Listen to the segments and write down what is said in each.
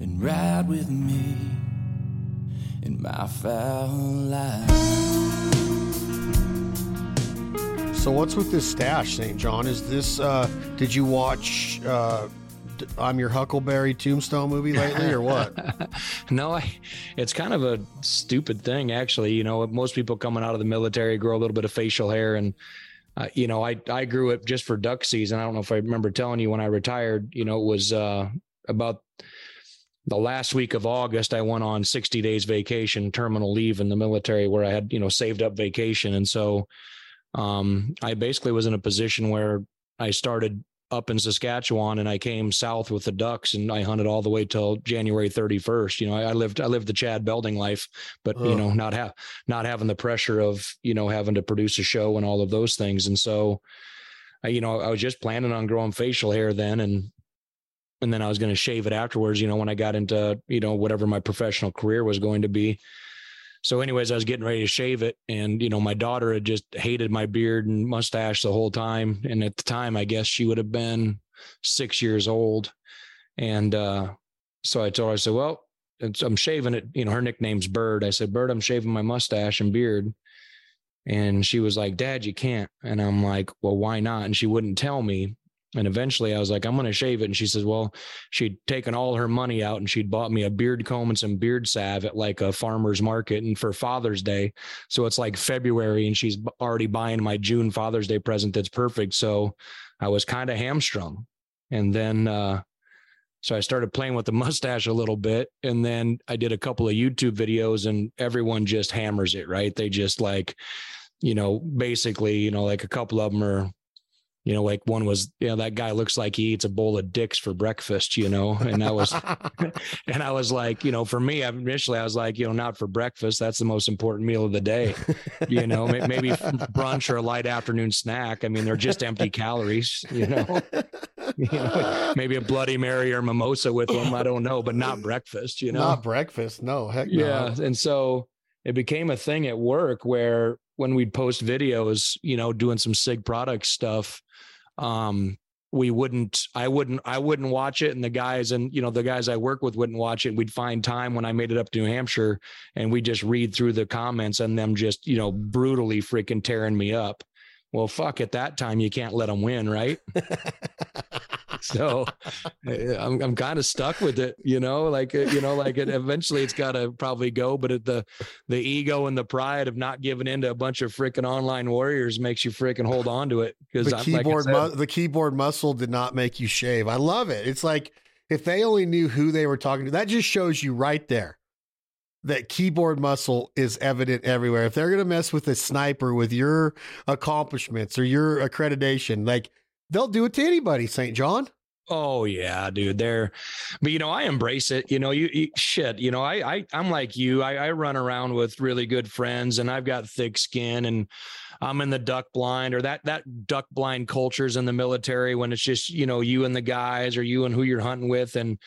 and ride with me in my foul life. So what's with this stash, St. John? Is this uh did you watch uh I'm your Huckleberry Tombstone movie lately or what? no, I, it's kind of a stupid thing actually. You know, most people coming out of the military grow a little bit of facial hair and uh, you know, I I grew it just for duck season. I don't know if I remember telling you when I retired, you know, it was uh about the last week of August, I went on 60 days vacation, terminal leave in the military where I had, you know, saved up vacation. And so um, I basically was in a position where I started up in Saskatchewan and I came south with the ducks and I hunted all the way till January 31st. You know, I, I lived, I lived the Chad Belding life, but you know, not have, not having the pressure of, you know, having to produce a show and all of those things. And so, I, you know, I was just planning on growing facial hair then. And, and then I was going to shave it afterwards, you know, when I got into, you know, whatever my professional career was going to be. So anyways i was getting ready to shave it and you know my daughter had just hated my beard and mustache the whole time and at the time i guess she would have been six years old. And uh, so i told her i said well i'm shaving it you know her nickname's bird. I said bird i'm shaving my mustache and beard. And she was like dad you can't. And i'm like well why not? And she wouldn't tell me and eventually I was like, I'm going to shave it. And she says, well, she'd taken all her money out and she'd bought me a beard comb and some beard salve at like a farmer's market and for Father's Day. So it's like February and she's already buying my June Father's Day present that's perfect. So I was kind of hamstrung. And then, uh, so I started playing with the mustache a little bit. And then I did a couple of YouTube videos and everyone just hammers it, right? They just like, you know, basically, you know, like a couple of them are you know, like one was, you know, that guy looks like he eats a bowl of dicks for breakfast, you know, and that was, and I was like, you know, for me, initially I was like, you know, not for breakfast. That's the most important meal of the day, you know, maybe brunch or a light afternoon snack. I mean, they're just empty calories, you know, you know, maybe a Bloody Mary or mimosa with them. I don't know, but not breakfast, you know, not breakfast. No, heck no. Yeah. And so it became a thing at work where when we'd post videos, you know, doing some SIG product stuff, um, we wouldn't i wouldn't i wouldn't watch it. And the guys and you know the guys i work with wouldn't watch it. We'd find time when i made it up to new hampshire and we just read through the comments and them just you know brutally freaking tearing me up. Well fuck at that time you can't let them win right so eh, I'm I'm kind of stuck with it, you know, like eh, you know, like it, eventually it's got to probably go, but it, the the ego and the pride of not giving in to a bunch of freaking online warriors makes you freaking hold on to it because the keyboard like mu- the keyboard muscle did not make you shave. I love it. It's like if they only knew who they were talking to, that just shows you right there that keyboard muscle is evident everywhere. If they're going to mess with a sniper with your accomplishments or your accreditation, like they'll do it to anybody, St. John. Oh yeah, dude. There, but you know, I embrace it. You know, you, you shit. You know, I, I I'm like you. I, I run around with really good friends, and I've got thick skin, and I'm in the duck blind or that that duck blind cultures in the military when it's just you know you and the guys or you and who you're hunting with, and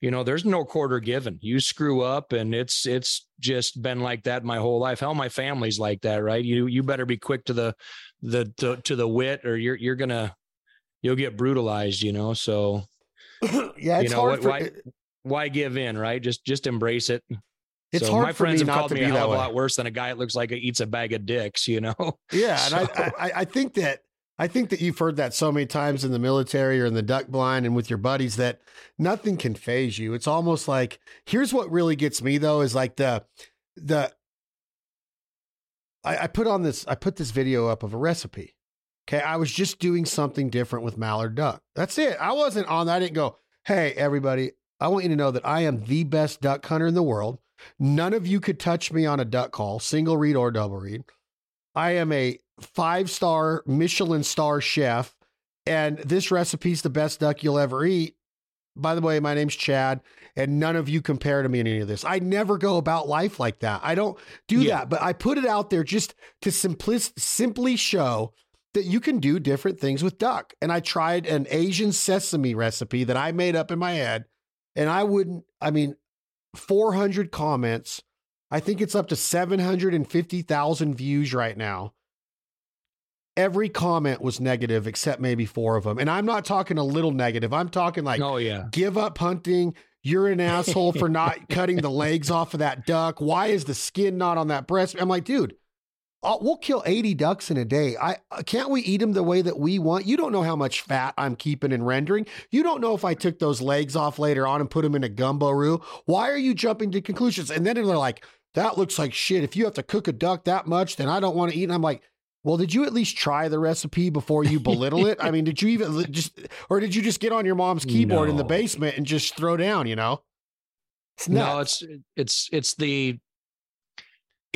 you know, there's no quarter given. You screw up, and it's it's just been like that my whole life. Hell, my family's like that, right? You you better be quick to the the to, to the wit, or you're you're gonna you'll get brutalized, you know. So yeah, you know, hard why, for, why give in, right? Just just embrace it. It's so hard my friends have called me a hell of a lot worse than a guy that looks like he eats a bag of dicks, you know. Yeah, so. and I, I I think that I think that you've heard that so many times in the military or in the duck blind and with your buddies that nothing can phase you. It's almost like here's what really gets me though is like the the I, I put on this I put this video up of a recipe Okay. I was just doing something different with mallard duck. That's it. I wasn't on that. I didn't go, hey, everybody, I want you to know that I am the best duck hunter in the world. None of you could touch me on a duck call, single reed or double reed. I am a five star Michelin star chef, and this recipe's the best duck you'll ever eat. By the way, my name's Chad, and none of you compare to me in any of this. I never go about life like that. I don't do yeah. that, but I put it out there just to simplis- simply show that you can do different things with duck. And I tried an Asian sesame recipe that I made up in my head. And I wouldn't, I mean, 400 comments. I think it's up to 750,000 views right now. Every comment was negative except maybe four of them. And I'm not talking a little negative. I'm talking like, oh, yeah. Give up hunting. You're an asshole for not cutting the legs off of that duck. Why is the skin not on that breast? I'm like, dude, I'll, we'll kill 80 ducks in a day. I uh, can't we eat them the way that we want? You don't know how much fat I'm keeping and rendering. You don't know if I took those legs off later on and put them in a gumbo roux. Why are you jumping to conclusions? And then they're like, that looks like shit. If you have to cook a duck that much, then I don't want to eat. And I'm like, well, did you at least try the recipe before you belittle it? I mean, did you even just, or did you just get on your mom's keyboard no. in the basement and just throw down? You know? It's no, it's it's it's the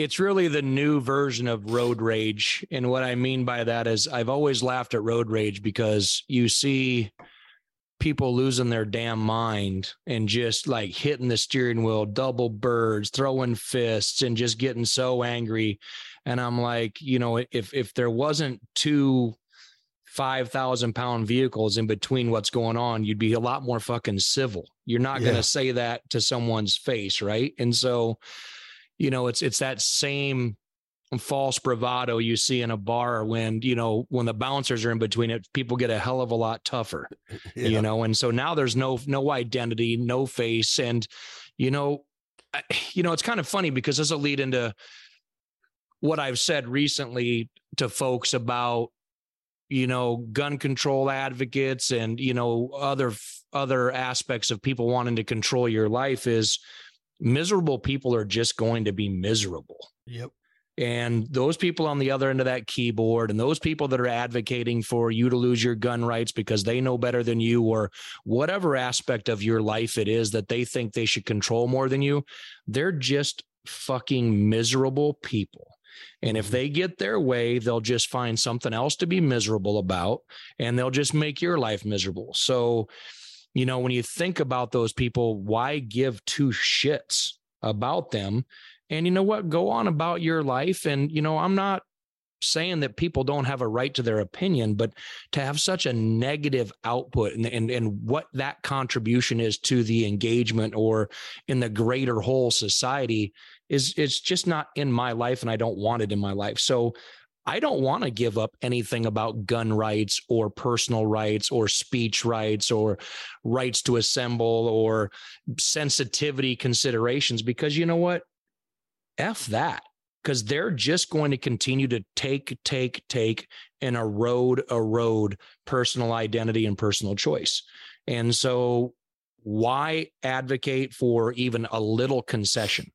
it's really the new version of road rage, and what I mean by that is I've always laughed at road rage because you see people losing their damn mind and just like hitting the steering wheel, double birds, throwing fists, and just getting so angry and I'm like, you know, if if there wasn't two 5,000 pound vehicles in between what's going on, you'd be a lot more fucking civil. You're not yeah. going to say that to someone's face. Right. And so, you know, it's, it's that same false bravado you see in a bar when, you know, when the bouncers are in between it, people get a hell of a lot tougher, yeah. you know? And so now there's no, no identity, no face. And, you know, you know, it's kind of funny because this will lead into what I've said recently to folks about you know gun control advocates and you know other other aspects of people wanting to control your life is miserable people are just going to be miserable. Yep. And those people on the other end of that keyboard and those people that are advocating for you to lose your gun rights because they know better than you or whatever aspect of your life it is that they think they should control more than you, they're just fucking miserable people. And if mm-hmm. they get their way, they'll just find something else to be miserable about and they'll just make your life miserable. So, you know, when you think about those people, why give two shits about them? And you know what? Go on about your life. And, you know, I'm not saying that people don't have a right to their opinion, but to have such a negative output and, and, and what that contribution is to the engagement or in the greater whole society is it's just not in my life and I don't want it in my life. So I don't want to give up anything about gun rights or personal rights or speech rights or rights to assemble or sensitivity considerations because you know what? F that. Because they're just going to continue to take, take, take and erode, erode personal identity and personal choice. And so, why advocate for even a little concession?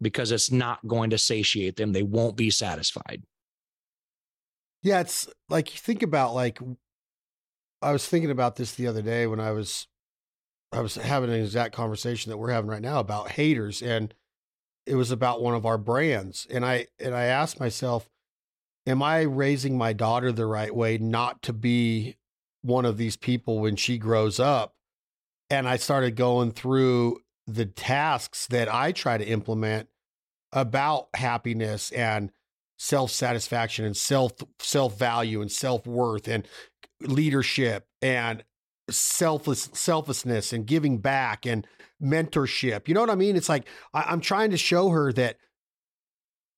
because it's not going to satiate them. They won't be satisfied. Yeah, it's like you think about like I was thinking about this the other day when I was I was having an exact conversation that we're having right now about haters and it was about one of our brands and I and I asked myself am I raising my daughter the right way not to be one of these people when she grows up? And I started going through the tasks that I try to implement about happiness and self satisfaction and self self value and self worth and leadership and selfless selflessness and giving back and mentorship. You know what I mean? It's like I, am trying to show her that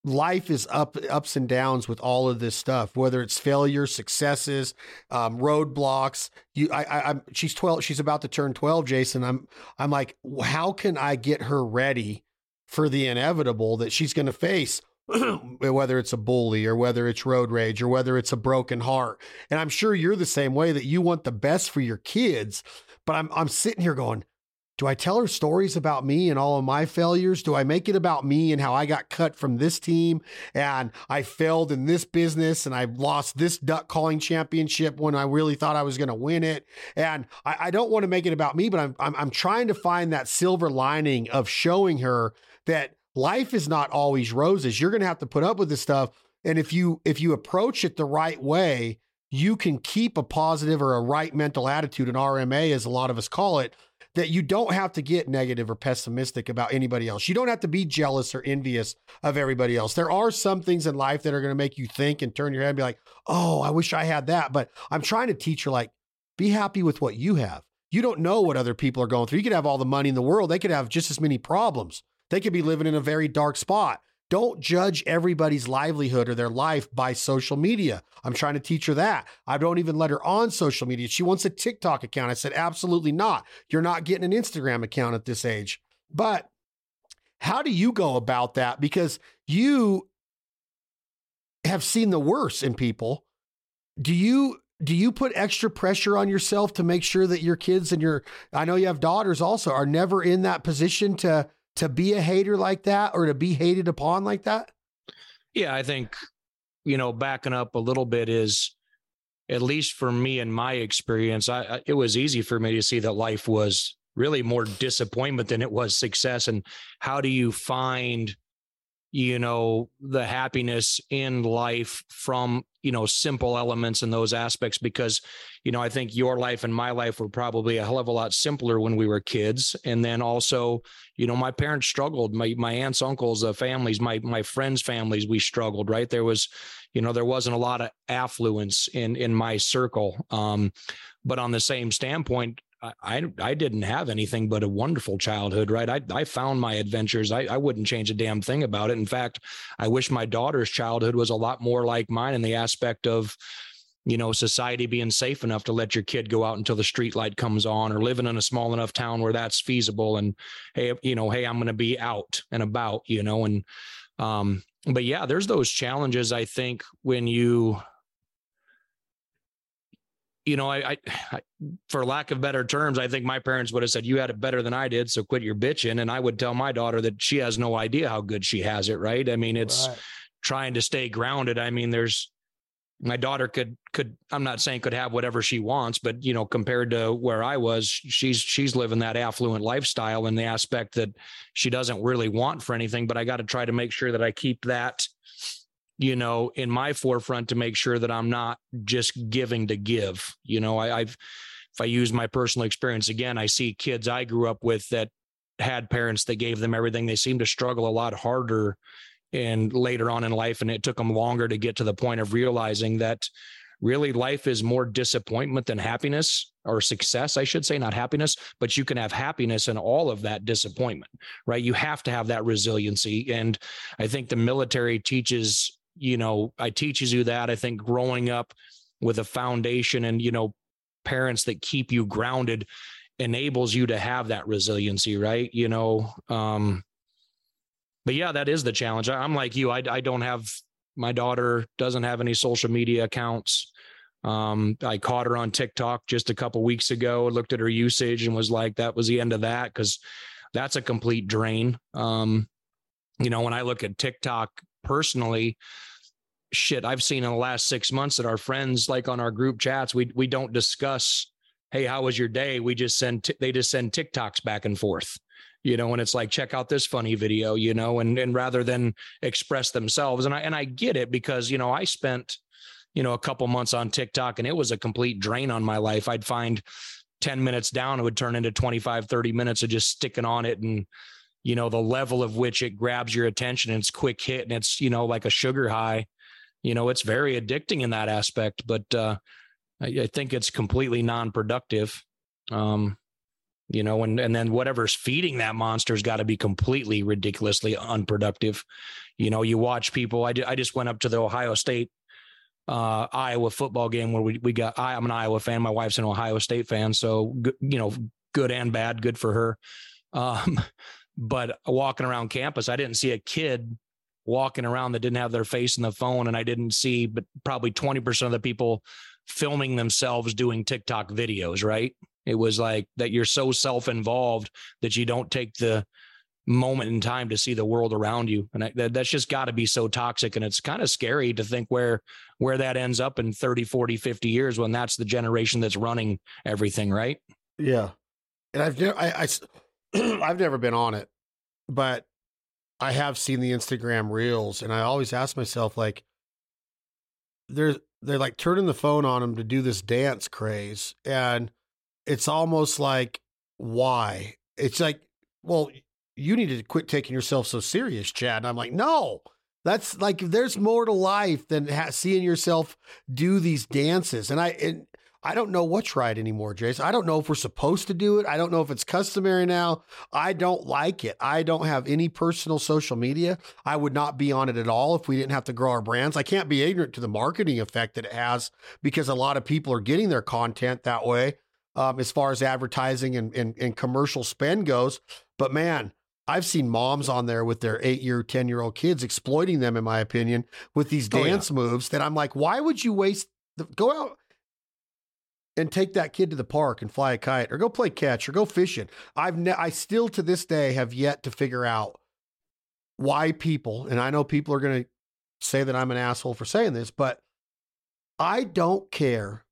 life is up ups and downs with all of this stuff whether it's failure successes um, roadblocks you I, I i'm she's 12 she's about to turn 12 jason i'm i'm like how can i get her ready for the inevitable that she's going to face whether it's a bully or whether it's road rage or whether it's a broken heart and i'm sure you're the same way that you want the best for your kids but i'm i'm sitting here going do I tell her stories about me and all of my failures? Do I make it about me and how I got cut from this team and I failed in this business and I lost this duck calling championship when I really thought I was going to win it? And I, I, don't want to make it about me, but I'm, I'm, I'm trying to find that silver lining of showing her that life is not always roses. You're going to have to put up with this stuff. And if you if you approach it the right way, you can keep a positive or a right mental attitude, an RMA, as a lot of us call it that you don't have to get negative or pessimistic about anybody else. You don't have to be jealous or envious of everybody else. There are some things in life that are going to make you think and turn your head and be like, oh, I wish I had that. But I'm trying to teach her, like, be happy with what you have. You don't know what other people are going through. You could have all the money in the world, they could have just as many problems. They could be living in a very dark spot. don't judge everybody's livelihood or their life by social media. I'm trying to teach her that. I don't even let her on social media. She wants a TikTok account. I said, absolutely not. You're not getting an Instagram account at this age. But how do you go about that? Because you have seen the worst in people. Do you do you put extra pressure on yourself to make sure that your kids and your I know you have daughters also are never in that position to to be a hater like that or to be hated upon like that? Yeah, I think, you know, backing up a little bit is at least for me and my experience, I, I, it was easy for me to see that life was really more disappointment than it was success. And how do you find you know the happiness in life from you know simple elements and those aspects because you know i think your life and my life were probably a hell of a lot simpler when we were kids. And then also you know my parents struggled. My my aunts uncles the families my my friends families we struggled right? There was you know there wasn't a lot of affluence in in my circle. Um but on the same standpoint I, I didn't have anything but a wonderful childhood, right? I, I found my adventures. I, I wouldn't change a damn thing about it. In fact, I wish my daughter's childhood was a lot more like mine in the aspect of, you know, society being safe enough to let your kid go out until the street light comes on or living in a small enough town where that's feasible. And hey, you know, hey, I'm going to be out and about, you know, and, um, but yeah, there's those challenges. I think when you, you know, I, I, I, for lack of better terms, I think my parents would have said, You had it better than I did. So quit your bitching. And I would tell my daughter that she has no idea how good she has it. Right. I mean, it's right. trying to stay grounded. I mean, there's, my daughter could could i'm not saying could have whatever she wants but you know compared to where i was she's she's living that affluent lifestyle in the aspect that she doesn't really want for anything but i got to try to make sure that i keep that you know, in my forefront to make sure that I'm not just giving to give. You know, I, I've, if I use my personal experience again, I see kids I grew up with that had parents that gave them everything. They seem to struggle a lot harder and later on in life. And it took them longer to get to the point of realizing that really life is more disappointment than happiness or success, I should say, not happiness, but you can have happiness in all of that disappointment, right? You have to have that resiliency. And I think the military teaches you know, I teaches you that. I think growing up with a foundation and, you know, parents that keep you grounded enables you to have that resiliency, right? You know, um, but yeah, that is the challenge. I'm like you. I, I don't have my daughter doesn't have any social media accounts. Um, I caught her on TikTok just a couple weeks ago, looked at her usage and was like, that was the end of that because that's a complete drain. Um, you know, when I look at TikTok personally, shit I've seen in the last six months that our friends like on our group chats, we we don't discuss, hey, how was your day? We just send t- they just send TikToks back and forth, you know, and it's like check out this funny video, you know, and and rather than express themselves, and I and I get it because you know I spent you know a couple months on TikTok and it was a complete drain on my life. I'd find 10 minutes down it would turn into 25 30 minutes of just sticking on it and you know the level of which it grabs your attention and it's quick hit and it's you know like a sugar high you know, it's very addicting in that aspect, but uh, I, I think it's completely non-productive. Um, you know, and and then whatever's feeding that monster's got to be completely ridiculously unproductive. You know, you watch people. I, I just went up to the Ohio State uh, Iowa football game where we we got. I, I'm an Iowa fan. My wife's an Ohio State fan, so you know, good and bad, good for her. Um, but walking around campus, I didn't see a kid walking around that didn't have their face in the phone. And I didn't see but probably 20% of the people filming themselves doing TikTok videos, right? It was like that you're so self-involved that you don't take the moment in time to see the world around you. And I, that, that's just got to be so toxic. And it's kind of scary to think where where that ends up in 30 40 50 years when that's the generation that's running everything right? Yeah. And i've never I, I i've never been on it but I have seen the Instagram reels, and I always ask myself, like, they're they're like turning the phone on them to do this dance craze, and it's almost like, why? It's like, well, you need to quit taking yourself so serious, Chad. And I'm like, no, that's like there's more to life than ha- seeing yourself do these dances. And I and I don't know what's right anymore, Jason. I don't know if we're supposed to do it. I don't know if it's customary now. I don't like it. I don't have any personal social media. I would not be on it at all if we didn't have to grow our brands. I can't be ignorant to the marketing effect that it has because a lot of people are getting their content that way um, as far as advertising and, and, and commercial spend goes. But man, I've seen moms on there with their eight year, 10 year old kids exploiting them, in my opinion, with these dance oh, yeah. moves that I'm like, why would you waste the, go out and take that kid to the park and fly a kite or go play catch or go fishing? I've, ne- I still to this day have yet to figure out why people, and I know people are going to say that I'm an asshole for saying this, but I don't care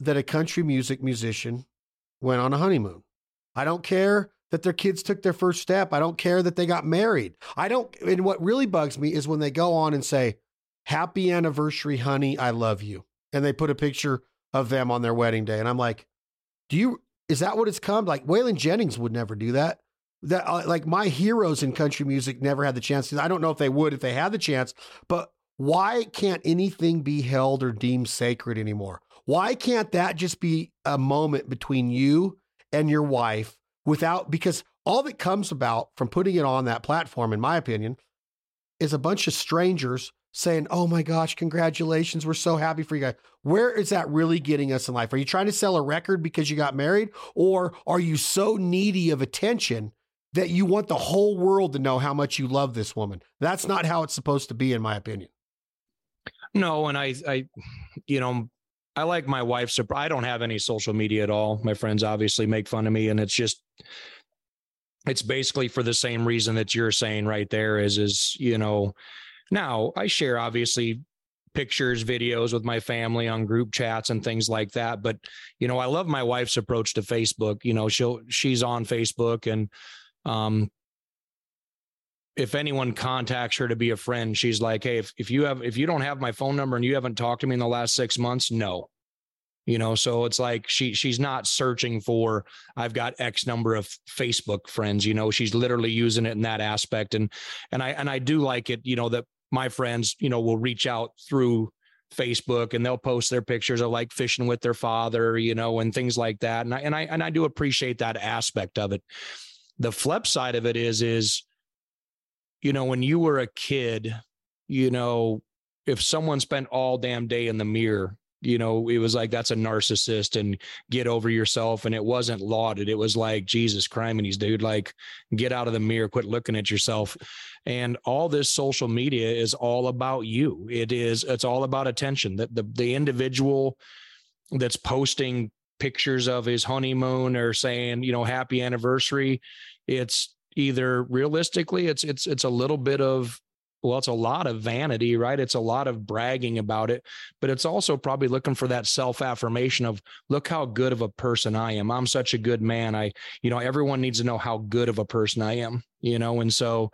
that a country music musician went on a honeymoon. I don't care that their kids took their first step. I don't care that they got married. I don't, and what really bugs me is when they go on and say, Happy anniversary, honey, I love you. And they put a picture of them on their wedding day. And I'm like, Do you, is that what it's come? Like Waylon Jennings would never do that. That, uh, like my heroes in country music never had the chance. I don't know if they would if they had the chance, but why can't anything be held or deemed sacred anymore? Why can't that just be a moment between you and your wife without, because all that comes about from putting it on that platform, in my opinion, is a bunch of strangers saying, Oh my gosh, congratulations. We're so happy for you guys. Where is that really getting us in life? Are you trying to sell a record because you got married? Or are you so needy of attention that you want the whole world to know how much you love this woman? That's not how it's supposed to be, in my opinion. No, and I, I, you know, I like my wife's. I don't have any social media at all. My friends obviously make fun of me, and it's just, it's basically for the same reason that you're saying right there. Is is you know, now I share obviously pictures, videos with my family on group chats and things like that. But you know, I love my wife's approach to Facebook. You know, she'll she's on Facebook and um if anyone contacts her to be a friend, she's like, Hey, if, if you have, if you don't have my phone number and you haven't talked to me in the last six months, no, you know, so it's like she, she's not searching for, I've got X number of Facebook friends, you know, she's literally using it in that aspect. And, and I, and I do like it, you know, that my friends, you know, will reach out through Facebook and they'll post their pictures of like fishing with their father, you know, and things like that. And I, and I, and I do appreciate that aspect of it. The flip side of it is, is, you know, when you were a kid, you know, if someone spent all damn day in the mirror, you know, it was like that's a narcissist and get over yourself. And it wasn't lauded. It was like, Jesus criminies, dude, like get out of the mirror, quit looking at yourself. And all this social media is all about you. It is, it's all about attention. That the, the individual that's posting pictures of his honeymoon or saying, you know, happy anniversary, it's either realistically it's it's it's a little bit of well it's a lot of vanity right? It's a lot of bragging about it but it's also probably looking for that self affirmation of look how good of a person i am. I'm such a good man. I you know everyone needs to know how good of a person i am you know? And so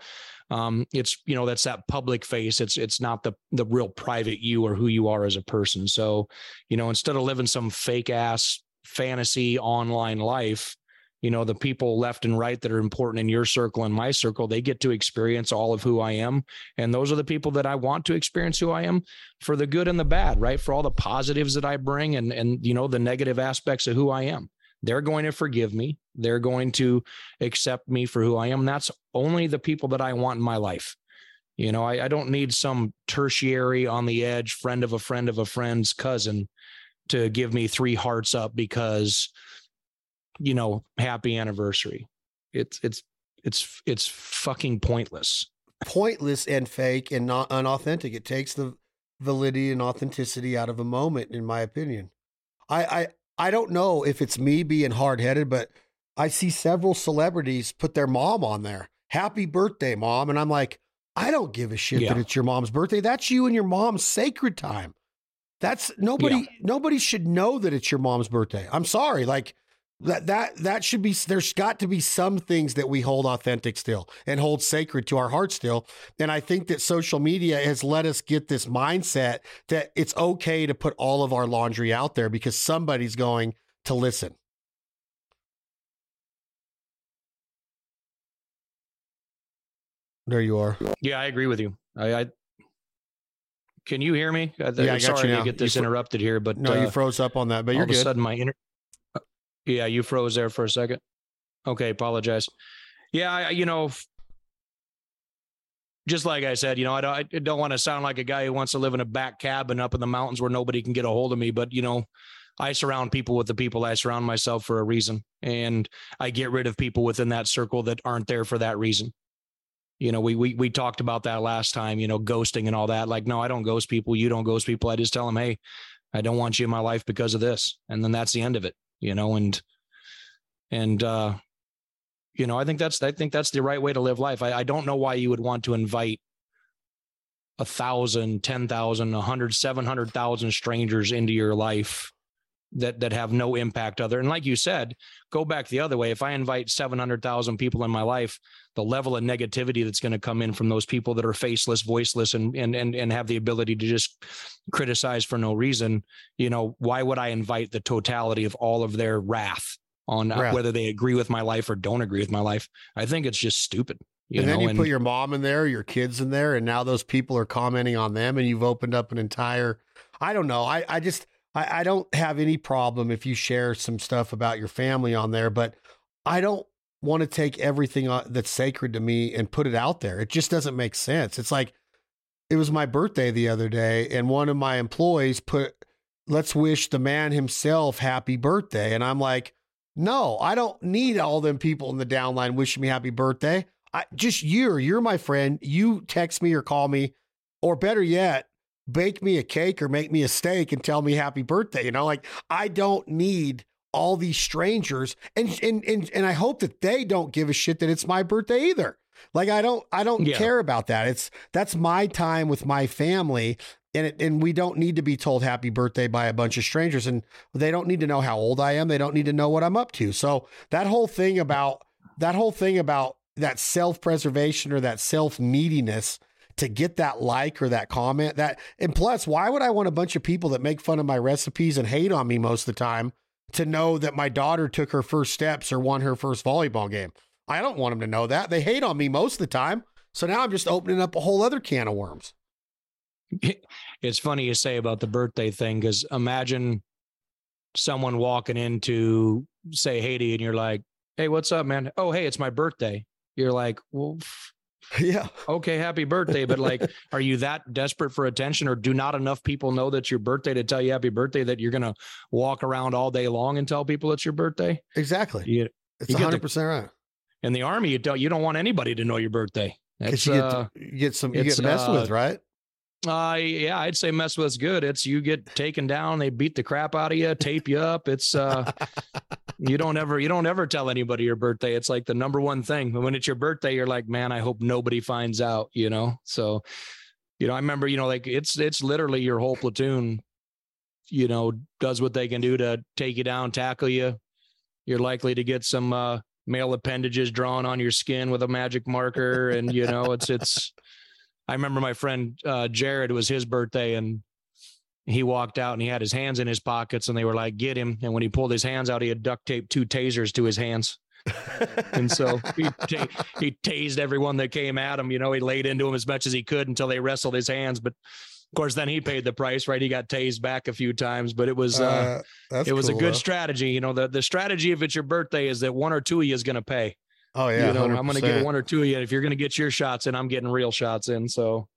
um it's you know that's that public face. It's it's not the the real private you or who you are as a person. So you know instead of living some fake ass fantasy online life you know the people left and right that are important in your circle and my circle they get to experience all of who i am. And those are the people that i want to experience who i am for the good and the bad right? For all the positives that i bring and and you know the negative aspects of who i am. They're going to forgive me. They're going to accept me for who i am. That's only the people that i want in my life. You know I, I don't need some tertiary on the edge friend of a friend of a friend's cousin to give me three hearts up because you know, happy anniversary. It's it's it's it's fucking pointless. Pointless and fake and not unauthentic. It takes the validity and authenticity out of a moment, in my opinion. I I, I don't know if it's me being hard headed, but I see several celebrities put their mom on there. Happy birthday, mom. And I'm like, I don't give a shit yeah. that it's your mom's birthday. That's you and your mom's sacred time. That's nobody yeah. nobody should know that it's your mom's birthday. I'm sorry. Like that that that should be there's got to be some things that we hold authentic still and hold sacred to our heart still. And i think that social media has let us get this mindset that it's okay to put all of our laundry out there because somebody's going to listen. There you are. Yeah i agree with you. I, I can you hear me? Uh, Yeah, I got sorry you to now. get this You fro- interrupted here, but No, uh, you froze up on that, but all you're of a sudden my inter- uh, yeah, you froze there for a second. Okay, apologize. Yeah, I, you know, just like I said, you know, I don't, I don't want to sound like a guy who wants to live in a back cabin up in the mountains where nobody can get a hold of me, but you know, I surround people with the people I surround myself for a reason, and I get rid of people within that circle that aren't there for that reason. You know, we we we talked about that last time. You know, ghosting and all that. Like, no, I don't ghost people. You don't ghost people. I just tell them, hey, I don't want you in my life because of this, and then that's the end of it. You know, and and uh, you know, I think that's I think that's the right way to live life. I, I don't know why you would want to invite a thousand, ten thousand, a hundred, seven hundred thousand strangers into your life that that have no impact other. And like you said, go back the other way. If I invite seven hundred thousand people in my life, the level of negativity that's going to come in from those people that are faceless, voiceless, and and and and have the ability to just criticize for no reason, you know, why would I invite the totality of all of their wrath on uh, Wrath. whether they agree with my life or don't agree with my life? I think it's just stupid. You and know, then you and put your mom in there, your kids in there, and now those people are commenting on them, and you've opened up an entire. I don't know. I I just I, I don't have any problem if you share some stuff about your family on there, but I don't want to take everything that's sacred to me and put it out there. It just doesn't make sense. It's like it was my birthday the other day, and one of my employees put, "Let's wish the man himself happy birthday," and I'm like. No, I don't need all them people in the downline wishing me happy birthday. I just you're you're my friend. You text me or call me, or better yet, bake me a cake or make me a steak and tell me happy birthday. You know, like I don't need all these strangers, and and and and I hope that they don't give a shit that it's my birthday either. Like I don't I don't Yeah. care about that. It's that's my time with my family. And, it, and we don't need to be told happy birthday by a bunch of strangers and they don't need to know how old I am. They don't need to know what I'm up to. So that whole thing about that whole thing about that self-preservation or that self-neediness to get that like or that comment that and plus why would I want a bunch of people that make fun of my recipes and hate on me most of the time to know that my daughter took her first steps or won her first volleyball game? I don't want them to know that. They hate on me most of the time. So now I'm just opening up a whole other can of worms. it's funny you say about the birthday thing because imagine someone walking in to say haiti and you're like hey what's up man oh hey it's my birthday you're like well yeah. okay happy birthday but like are you that desperate for attention or do not enough people know that's your birthday to tell you happy birthday that you're gonna walk around all day long and tell people it's your birthday Exactly. you, It's you get 100% right. in the army you don't you don't want anybody to know your birthday Because That's, you get, uh, you get some, you get messed uh, with, right? Uh, yeah, I'd say mess with good. It's you get taken down, they beat the crap out of you, tape you up. It's uh, you don't ever, you don't ever tell anybody your birthday. It's like the number one thing. When it's your birthday, you're like, man, I hope nobody finds out. You know, so you know, I remember, you know, like it's it's literally your whole platoon. You know, does what they can do to take you down, tackle you. You're likely to get some uh, male appendages drawn on your skin with a magic marker, and you know, it's it's. I remember my friend uh, Jared it was his birthday and he walked out and he had his hands in his pockets and they were like, get him. And when he pulled his hands out, he had duct taped two tasers to his hands. And so he, ta- he tased everyone that came at him. You know, he laid into him as much as he could until they wrestled his hands. But of course, then he paid the price, right? He got tased back a few times, but it was, uh, Uh, it was a good though. strategy. You know, the, the strategy if it's your birthday is that one or two of you is going to pay Oh yeah, you know, I'm going to get one or two of you. If you're going to get your shots in, I'm getting real shots in. So,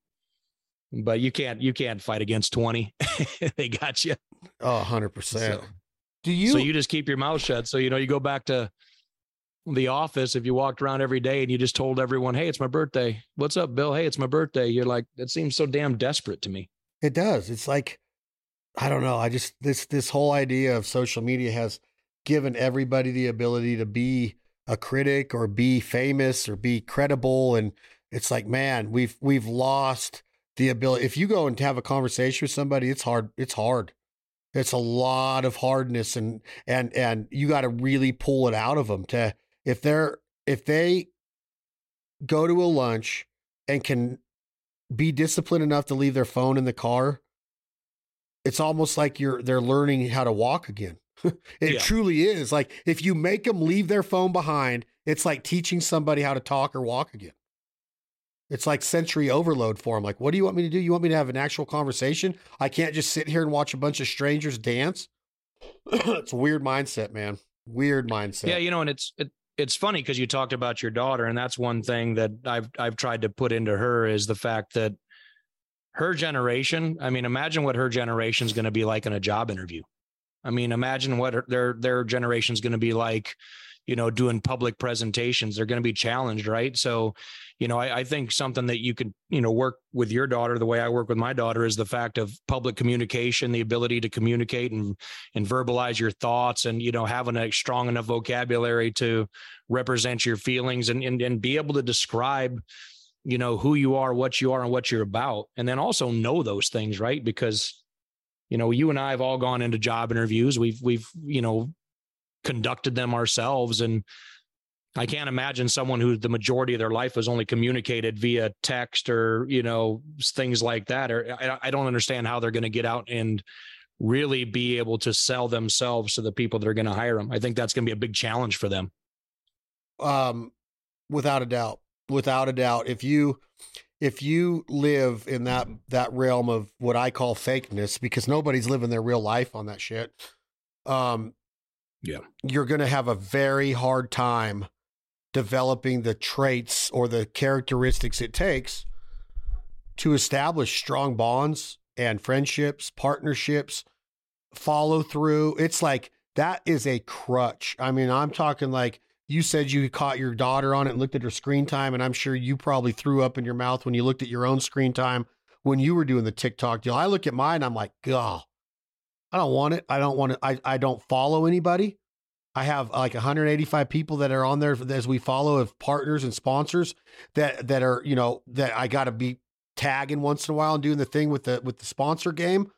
but you can't, you can't fight against 20. they got you. Oh, 100 percent. So, Do you? so you just keep your mouth shut. So, you know, you go back to the office. If you walked around every day and you just told everyone, Hey, it's my birthday. What's up, Bill? Hey, it's my birthday. You're like, that seems so damn desperate to me. It does. It's like I don't know. I just this this whole idea of social media has given everybody the ability to be a critic or be famous or be credible and it's like man, we've we've lost the ability. If you go and have a conversation with somebody, it's hard. It's hard. It's a lot of hardness and and and you got to really pull it out of them to if they're if they go to a lunch and can be disciplined enough to leave their phone in the car, it's almost like you're they're learning how to walk again. it Yeah. truly is. Like if you make them leave their phone behind, it's like teaching somebody how to talk or walk again. It's like sensory overload for them. Like, what do you want me to do? You want me to have an actual conversation? I can't just sit here and watch a bunch of strangers dance. it's a weird mindset, man. Weird mindset. Yeah, you know, and it's it, it's funny because you talked about your daughter, and that's one thing that I've I've tried to put into her is the fact that her generation. I mean, imagine what her generation is going to be like in a job interview. I mean, imagine what their their generation is going to be like you know, doing public presentations. They're going to be challenged, right? So, you know, I, I, think something that you could, you know, work with your daughter the way I work with my daughter is the fact of public communication, the ability to communicate and and verbalize your thoughts, and you know, having a strong enough vocabulary to represent your feelings and and, and be able to describe you know who you are what you are and what you're about and then also know those things right because you know you and i have all gone into job interviews we've we've you know conducted them ourselves and I can't imagine someone who the majority of their life was only communicated via text or you know things like that. Or I, I don't understand how they're going to get out and really be able to sell themselves to the people that are going to hire them. I think that's going to be a big challenge for them. Um, without a doubt, without a doubt, if you if you live in that that realm of what I call fakeness, because nobody's living their real life on that shit. Um, yeah. You're going to have a very hard time developing the traits or the characteristics it takes to establish strong bonds and friendships, partnerships, follow through. It's like that is a crutch. I mean, I'm talking like you said you caught your daughter on it and looked at her screen time, and I'm sure you probably threw up in your mouth when you looked at your own screen time when you were doing the TikTok deal. I look at mine, I'm like, God, I don't want it. I don't want to. I, I don't follow anybody. I have like 185 people that are on there as we follow of partners and sponsors that that are you know that I got to be tagging once in a while and doing the thing with the with the sponsor game.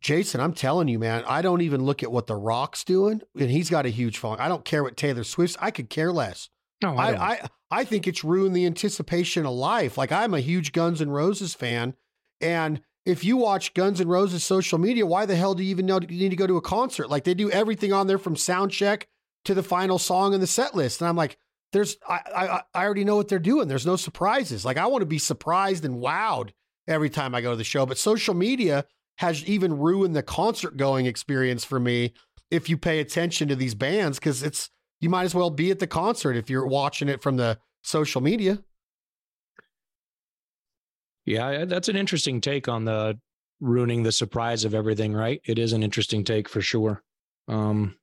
Jason, I'm telling you, man, I don't even look at what The Rock's doing, and he's got a huge following. I don't care what Taylor Swift. I could care less. No, I, I, I I think it's ruined the anticipation of life. Like I'm a huge Guns N' Roses fan, and if you watch Guns N' Roses social media, why the hell do you even know you need to go to a concert? Like they do everything on there from sound check to the final song in the set list. And I'm like, there's I, I I already know what they're doing. There's no surprises. Like I want to be surprised and wowed every time I go to the show. But social media has even ruined the concert going experience for me if you pay attention to these bands, because it's you might as well be at the concert if you're watching it from the social media. Yeah, that's an interesting take on the ruining the surprise of everything, right? It is an interesting take for sure. Um,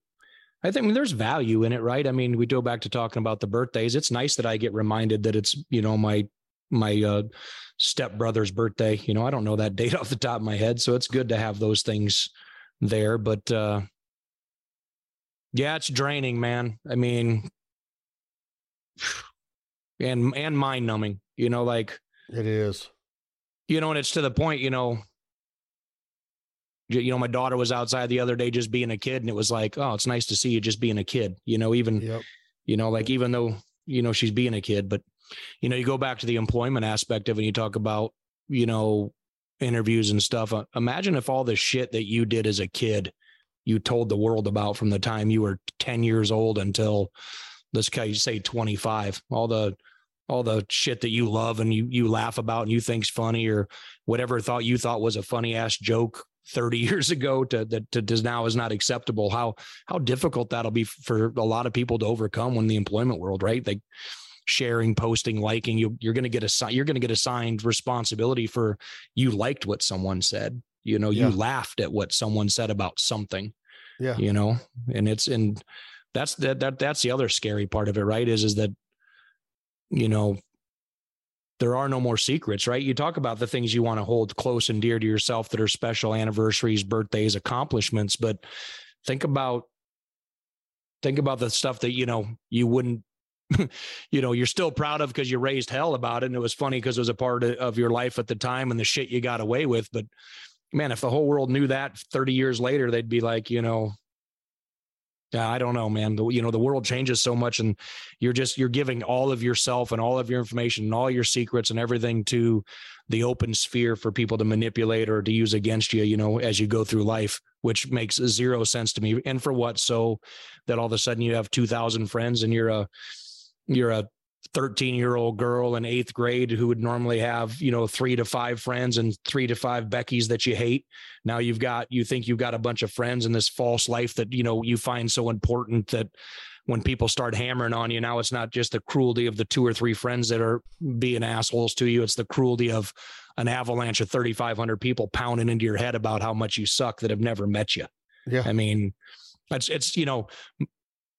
I think I mean, there's value in it, right? I mean, we go back to talking about the birthdays. It's nice that I get reminded that it's, you know, my my uh, stepbrother's birthday. You know, I don't know that date off the top of my head, so it's good to have those things there. But uh, yeah, it's draining, man. I mean, and and mind numbing. You know, like it is you know, and it's to the point, you know, you know, my daughter was outside the other day just being a kid, and it was like, oh, it's nice to see you just being a kid. You know, even, yep. you know, like even though you know she's being a kid, but you know, you go back to the employment aspect of it, you talk about, you know, interviews and stuff. Uh, imagine if all the shit that you did as a kid, you told the world about from the time you were ten years old until let's say twenty five. All the all the shit that you love and you you laugh about and you think's funny or whatever thought you thought was a funny ass joke 30 years ago to that to, to now is not acceptable how how difficult that'll be for a lot of people to overcome when the employment world right they sharing posting liking you you're going to get a you're going to get assigned responsibility for you liked what someone said you know yeah. you laughed at what someone said about something yeah you know and it's and that's that that that's the other scary part of it right is is that you know, there are no more secrets, right? You talk about the things you want to hold close and dear to yourself that are special anniversaries, birthdays, accomplishments, but think about think about the stuff that you know you wouldn't you know you're still proud of because you raised hell about it and it was funny because it was a part of your life at the time and the shit you got away with but man if the whole world knew that 30 years later they'd be like you know yeah, I don't know, man. The, you know, the world changes so much, and you're just you're giving all of yourself and all of your information and all your secrets and everything to the open sphere for people to manipulate or to use against you. You know, as you go through life, which makes zero sense to me. And for what? So that all of a sudden you have two thousand friends and you're a you're a 13 year old girl in eighth grade who would normally have, you know, three to five friends and three to five Beckys that you hate. Now you've got, you think you've got a bunch of friends in this false life that, you know, you find so important that when people start hammering on you, now it's not just the cruelty of the two or three friends that are being assholes to you. It's the cruelty of an avalanche of 3,500 people pounding into your head about how much you suck that have never met you. Yeah. I mean, it's, it's, you know,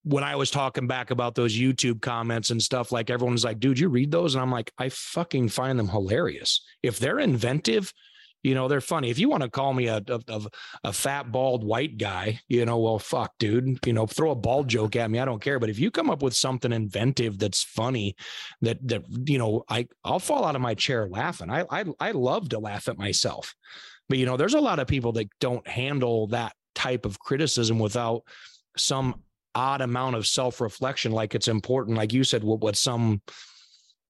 when I was talking back about those YouTube comments and stuff, like everyone's like, dude, you read those? And I'm like, I fucking find them hilarious. If they're inventive, you know, they're funny. If you want to call me a, a, a fat, bald white guy, you know, well, fuck, dude, you know, throw a bald joke at me. I don't care. But if you come up with something inventive that's funny, that, that, you know, I, I'll fall out of my chair laughing. I, I, I love to laugh at myself. But, you know, there's a lot of people that don't handle that type of criticism without some odd amount of self-reflection like it's important like you said what, what some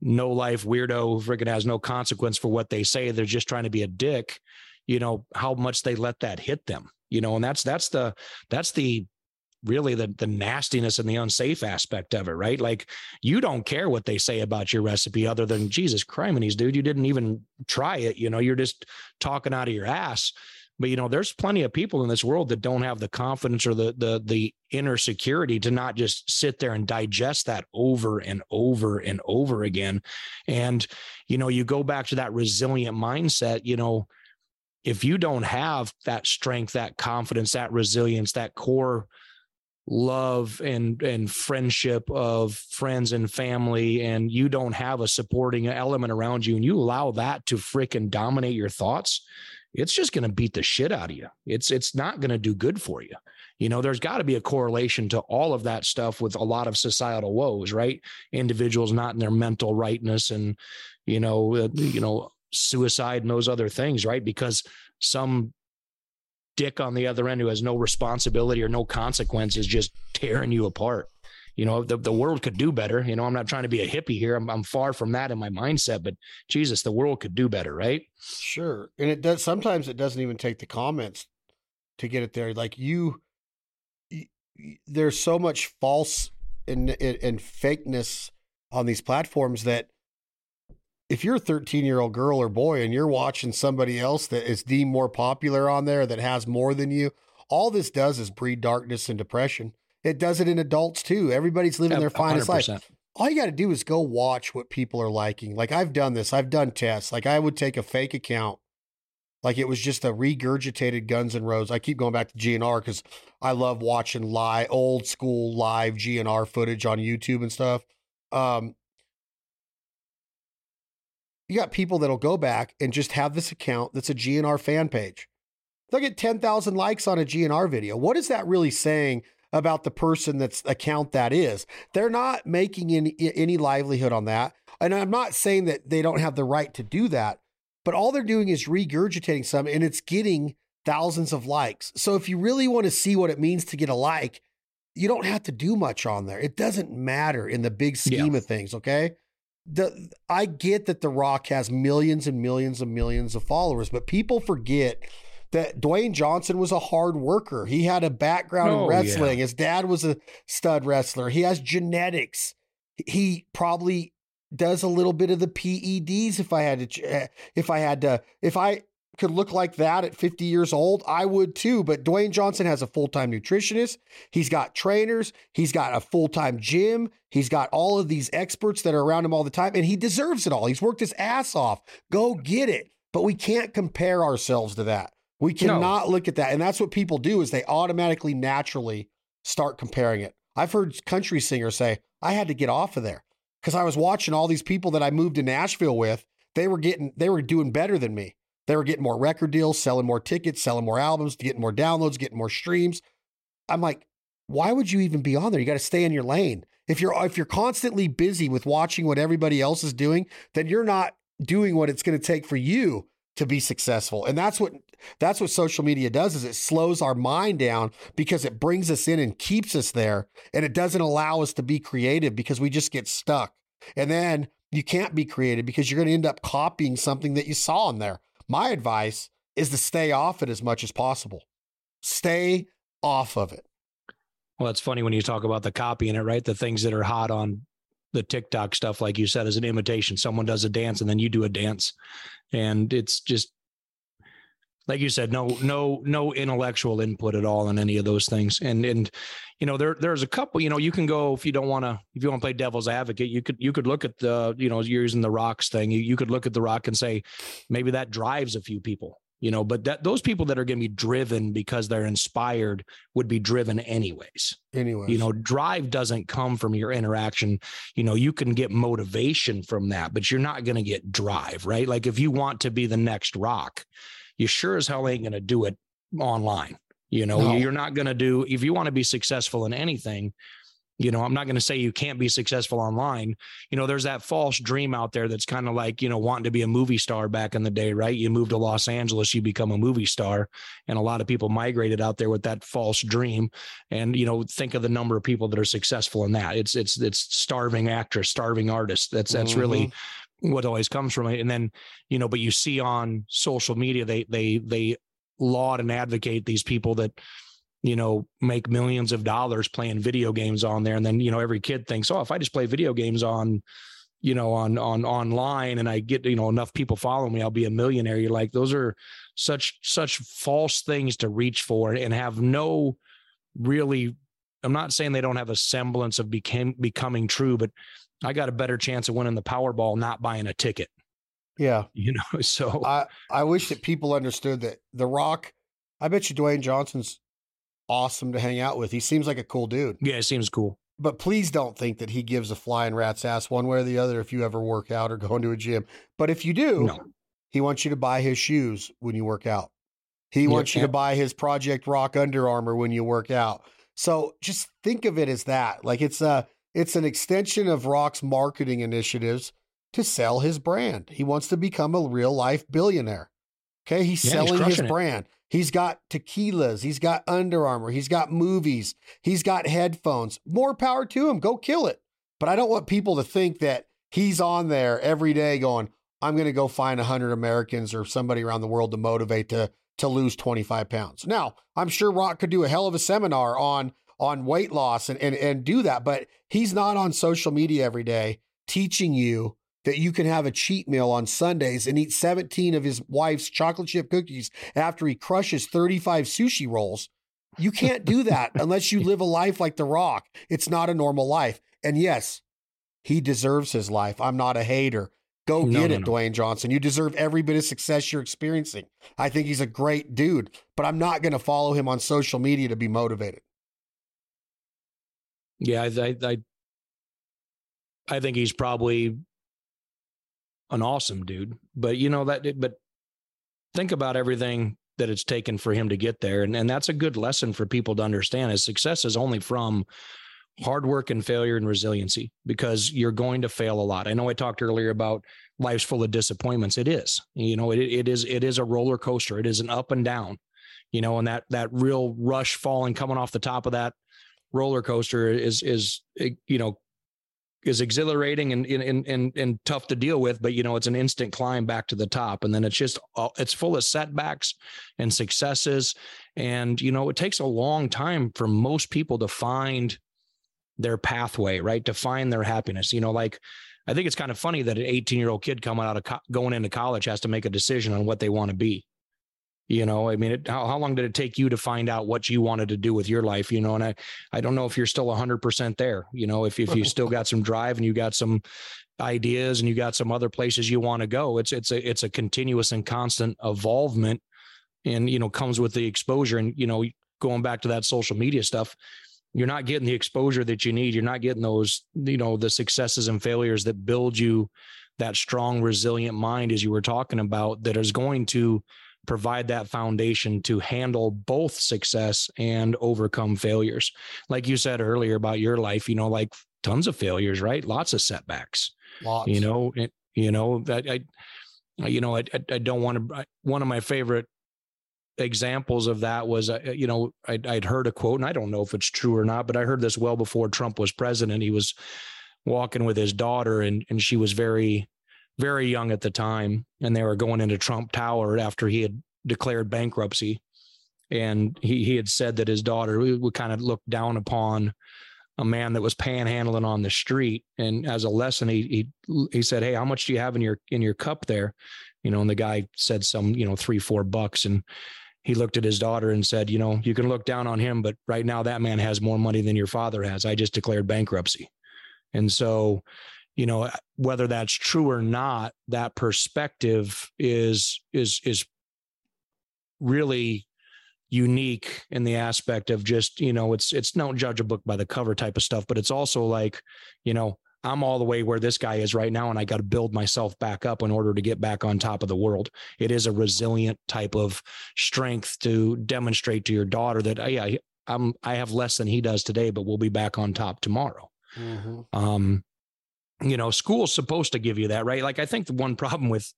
no life weirdo freaking has no consequence for what they say they're just trying to be a dick you know how much they let that hit them you know and that's that's the that's the really the the nastiness and the unsafe aspect of it right? Like you don't care what they say about your recipe other than jesus criminies dude you didn't even try it you know you're just talking out of your ass but you know, there's plenty of people in this world that don't have the confidence or the the the inner security to not just sit there and digest that over and over and over again. And you know, you go back to that resilient mindset, you know, if you don't have that strength, that confidence, that resilience, that core love and and friendship of friends and family and you don't have a supporting element around you and you allow that to freaking dominate your thoughts it's just going to beat the shit out of you. It's it's not going to do good for you. You know, there's got to be a correlation to all of that stuff with a lot of societal woes, right? Individuals not in their mental rightness and you know, uh, you know, suicide and those other things, right? Because some dick on the other end who has no responsibility or no consequences just tearing you apart you know the, the world could do better. You know i'm not trying to be a hippie here. I'm, I'm far from that in my mindset but jesus the world could do better right? Sure. And it does sometimes it doesn't even take the comments to get it there. Like you, there's so much false and, and fakeness on these platforms that if you're a 13 year old girl or boy and you're watching somebody else that is deemed more popular on there that has more than you all this does is breed darkness and depression it does it in adults too. Everybody's living their finest 100%. life. All you got to do is go watch what people are liking. Like I've done this. I've done tests. Like I would take a fake account like it was just a regurgitated Guns N' Roses. I keep going back to GNR because I love watching live, old school live GNR footage on YouTube and stuff. Um, you got people that'll go back and just have this account that's a GNR fan page. They'll get 10,000 likes on a GNR video. What is that really saying about the person that's account that is. They're not making any, any livelihood on that. And I'm not saying that they don't have the right to do that, but all they're doing is regurgitating some and it's getting thousands of likes. So if you really want to see what it means to get a like, you don't have to do much on there. It doesn't matter in the big scheme yeah. of things, okay? The I get that The Rock has millions and millions and millions of followers, but people forget that Dwayne Johnson was a hard worker. He had a background oh, in wrestling. Yeah. His dad was a stud wrestler. He has genetics. He probably does a little bit of the PEDs if I had to eh, if I had to if I could look like that at 50 years old, I would too. But Dwayne Johnson has a full-time nutritionist. He's got trainers. He's got a full-time gym. He's got all of these experts that are around him all the time, and he deserves it all. He's worked his ass off. Go get it. But we can't compare ourselves to that. We cannot no. look at that. And that's what people do is they automatically naturally start comparing it. I've heard country singers say, I had to get off of there because I was watching all these people that I moved to Nashville with. They were getting, they were doing better than me. They were getting more record deals, selling more tickets, selling more albums, getting more downloads, getting more streams. I'm like, why would you even be on there? You got to stay in your lane. If you're if you're constantly busy with watching what everybody else is doing, then you're not doing what it's going to take for you to be successful. And that's what that's what social media does is it slows our mind down because it brings us in and keeps us there and it doesn't allow us to be creative because we just get stuck. And then you can't be creative because you're going to end up copying something that you saw in there. My advice is to stay off it as much as possible. Stay off of it. Well, it's funny when you talk about the copying it, right? The things that are hot on the TikTok stuff, like you said, as an imitation. Someone does a dance and then you do a dance. And it's just like you said, no, no, no intellectual input at all in any of those things. And and you know, there there's a couple, you know, you can go if you don't want to if you want to play devil's advocate, you could you could look at the, you know, you're using the rocks thing. You, you could look at the rock and say, maybe that drives a few people you know but that those people that are going to be driven because they're inspired would be driven anyways anyway you know drive doesn't come from your interaction you know you can get motivation from that but you're not going to get drive right like if you want to be the next rock you sure as hell ain't going to do it online you know? No. you're not going to do if you want to be successful in anything you know i'm not going to say you can't be successful online. You know there's that false dream out there that's kind of like you know wanting to be a movie star back in the day right? You move to los angeles you become a movie star and a lot of people migrated out there with that false dream. And you know think of the number of people that are successful in that. It's it's it's starving actress starving artist. That's that's mm-hmm. really what always comes from it and then you know but you see on social media they they they laud and advocate these people that you know, make millions of dollars playing video games on there. And then, you know, every kid thinks, oh, if I just play video games on, you know, on on online and I get, you know, enough people following me, I'll be a millionaire. You're like, those are such such false things to reach for and have no really I'm not saying they don't have a semblance of became becoming true, but I got a better chance of winning the Powerball not buying a ticket. Yeah. You know, so I, I wish that people understood that The Rock, I bet you Dwayne Johnson's awesome to hang out with. He seems like a cool dude. Yeah, it seems cool. But please don't think that he gives a flying rat's ass one way or the other if you ever work out or go into a gym. But if you do, no. he wants you to buy his shoes when you work out. He wants you to buy his Project Rock Under Armour when you work out. So just think of it as that. Like it's a it's an extension of Rock's marketing initiatives to sell his brand. He wants to become a real life billionaire. Okay, he's yeah, selling he's his brand. He's got tequilas. He's got Under Armour. He's got movies. He's got headphones. More power to him. Go kill it. But I don't want people to think that he's on there every day going, I'm going to go find 100 Americans or somebody around the world to motivate to, to lose 25 pounds. Now, I'm sure Rock could do a hell of a seminar on, on weight loss and, and, and do that, but he's not on social media every day teaching you that you can have a cheat meal on Sundays and eat 17 of his wife's chocolate chip cookies after he crushes 35 sushi rolls. You can't do that unless you live a life like The Rock. It's not a normal life. And yes, he deserves his life. I'm not a hater. Go no, get no, it, no. Dwayne Johnson. You deserve every bit of success you're experiencing. I think he's a great dude, but I'm not going to follow him on social media to be motivated. Yeah, I, I, I think he's probably an awesome dude. But you know that but think about everything that it's taken for him to get there. And and that's a good lesson for people to understand. His success is only from hard work and failure and resiliency because you're going to fail a lot. I know I talked earlier about life's full of disappointments. It is. You know, it it is it is a roller coaster. It is an up and down. You know, and that that real rush falling coming off the top of that roller coaster is is eh, you know is exhilarating and, and and and tough to deal with but you know it's an instant climb back to the top. And then it's just it's full of setbacks and successes. And you know it takes a long time for most people to find their pathway right? To find their happiness. You know like i think it's kind of funny that an 18 year old kid coming out of co- going into college has to make a decision on what they want to be you know i mean it, how, how long did it take you to find out what you wanted to do with your life you know and i i don't know if you're still 100% there you know if, if you still got some drive and you got some ideas and you got some other places you want to go it's it's a it's a continuous and constant evolvement and you know comes with the exposure and you know going back to that social media stuff you're not getting the exposure that you need. You're not getting those you know the successes and failures that build you that strong resilient mind as you were talking about that is going to provide that foundation to handle both success and overcome failures. Like you said earlier about your life, you know, like tons of failures, right? Lots of setbacks. Lots. You know, it, you know that I, you know, I, I don't want to. One of my favorite examples of that was, uh, you know, I'd, I'd heard a quote, and I don't know if it's true or not, but I heard this well before Trump was president. He was walking with his daughter, and and she was very very young at the time, and they were going into Trump Tower after he had declared bankruptcy. And he, he had said that his daughter would kind of look down upon a man that was panhandling on the street. And as a lesson, he he he said, Hey, how much do you have in your in your cup there? You know, and the guy said some, you know, three, four bucks. And he looked at his daughter and said, you know, you can look down on him, but right now that man has more money than your father has. I just declared bankruptcy. And so, you know, whether that's true or not, that perspective is is is really unique in the aspect of just you know it's it's don't judge a book by the cover type of stuff but it's also like you know i'm all the way where this guy is right now and i got to build myself back up in order to get back on top of the world it is a resilient type of strength to demonstrate to your daughter that yeah i'm i have less than he does today but we'll be back on top tomorrow mm-hmm. um you know school's supposed to give you that right like i think the one problem with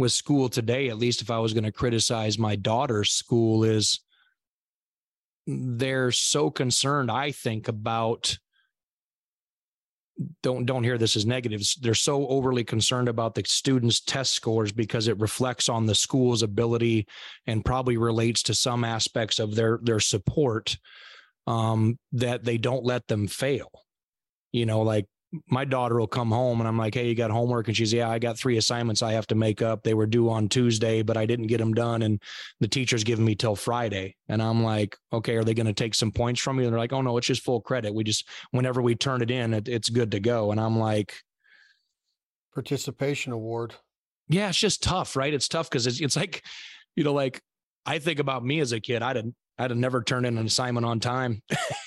with school today, at least if I was going to criticize my daughter's school, is they're so concerned, I think, about don't don't hear this as negatives. They're so overly concerned about the students' test scores because it reflects on the school's ability and probably relates to some aspects of their their support um, that they don't let them fail. You know, like my daughter will come home and I'm like, Hey, you got homework? And she's, Yeah, I got three assignments I have to make up. They were due on Tuesday, but I didn't get them done. And the teacher's giving me till Friday. And I'm like, Okay, are they going to take some points from you? And they're like, Oh, no, it's just full credit. We just, whenever we turn it in, it, it's good to go. And I'm like, Participation award. Yeah, it's just tough, right? It's tough because it's, it's like, you know, like I think about me as a kid, I didn't, I'd have never turned in an assignment on time.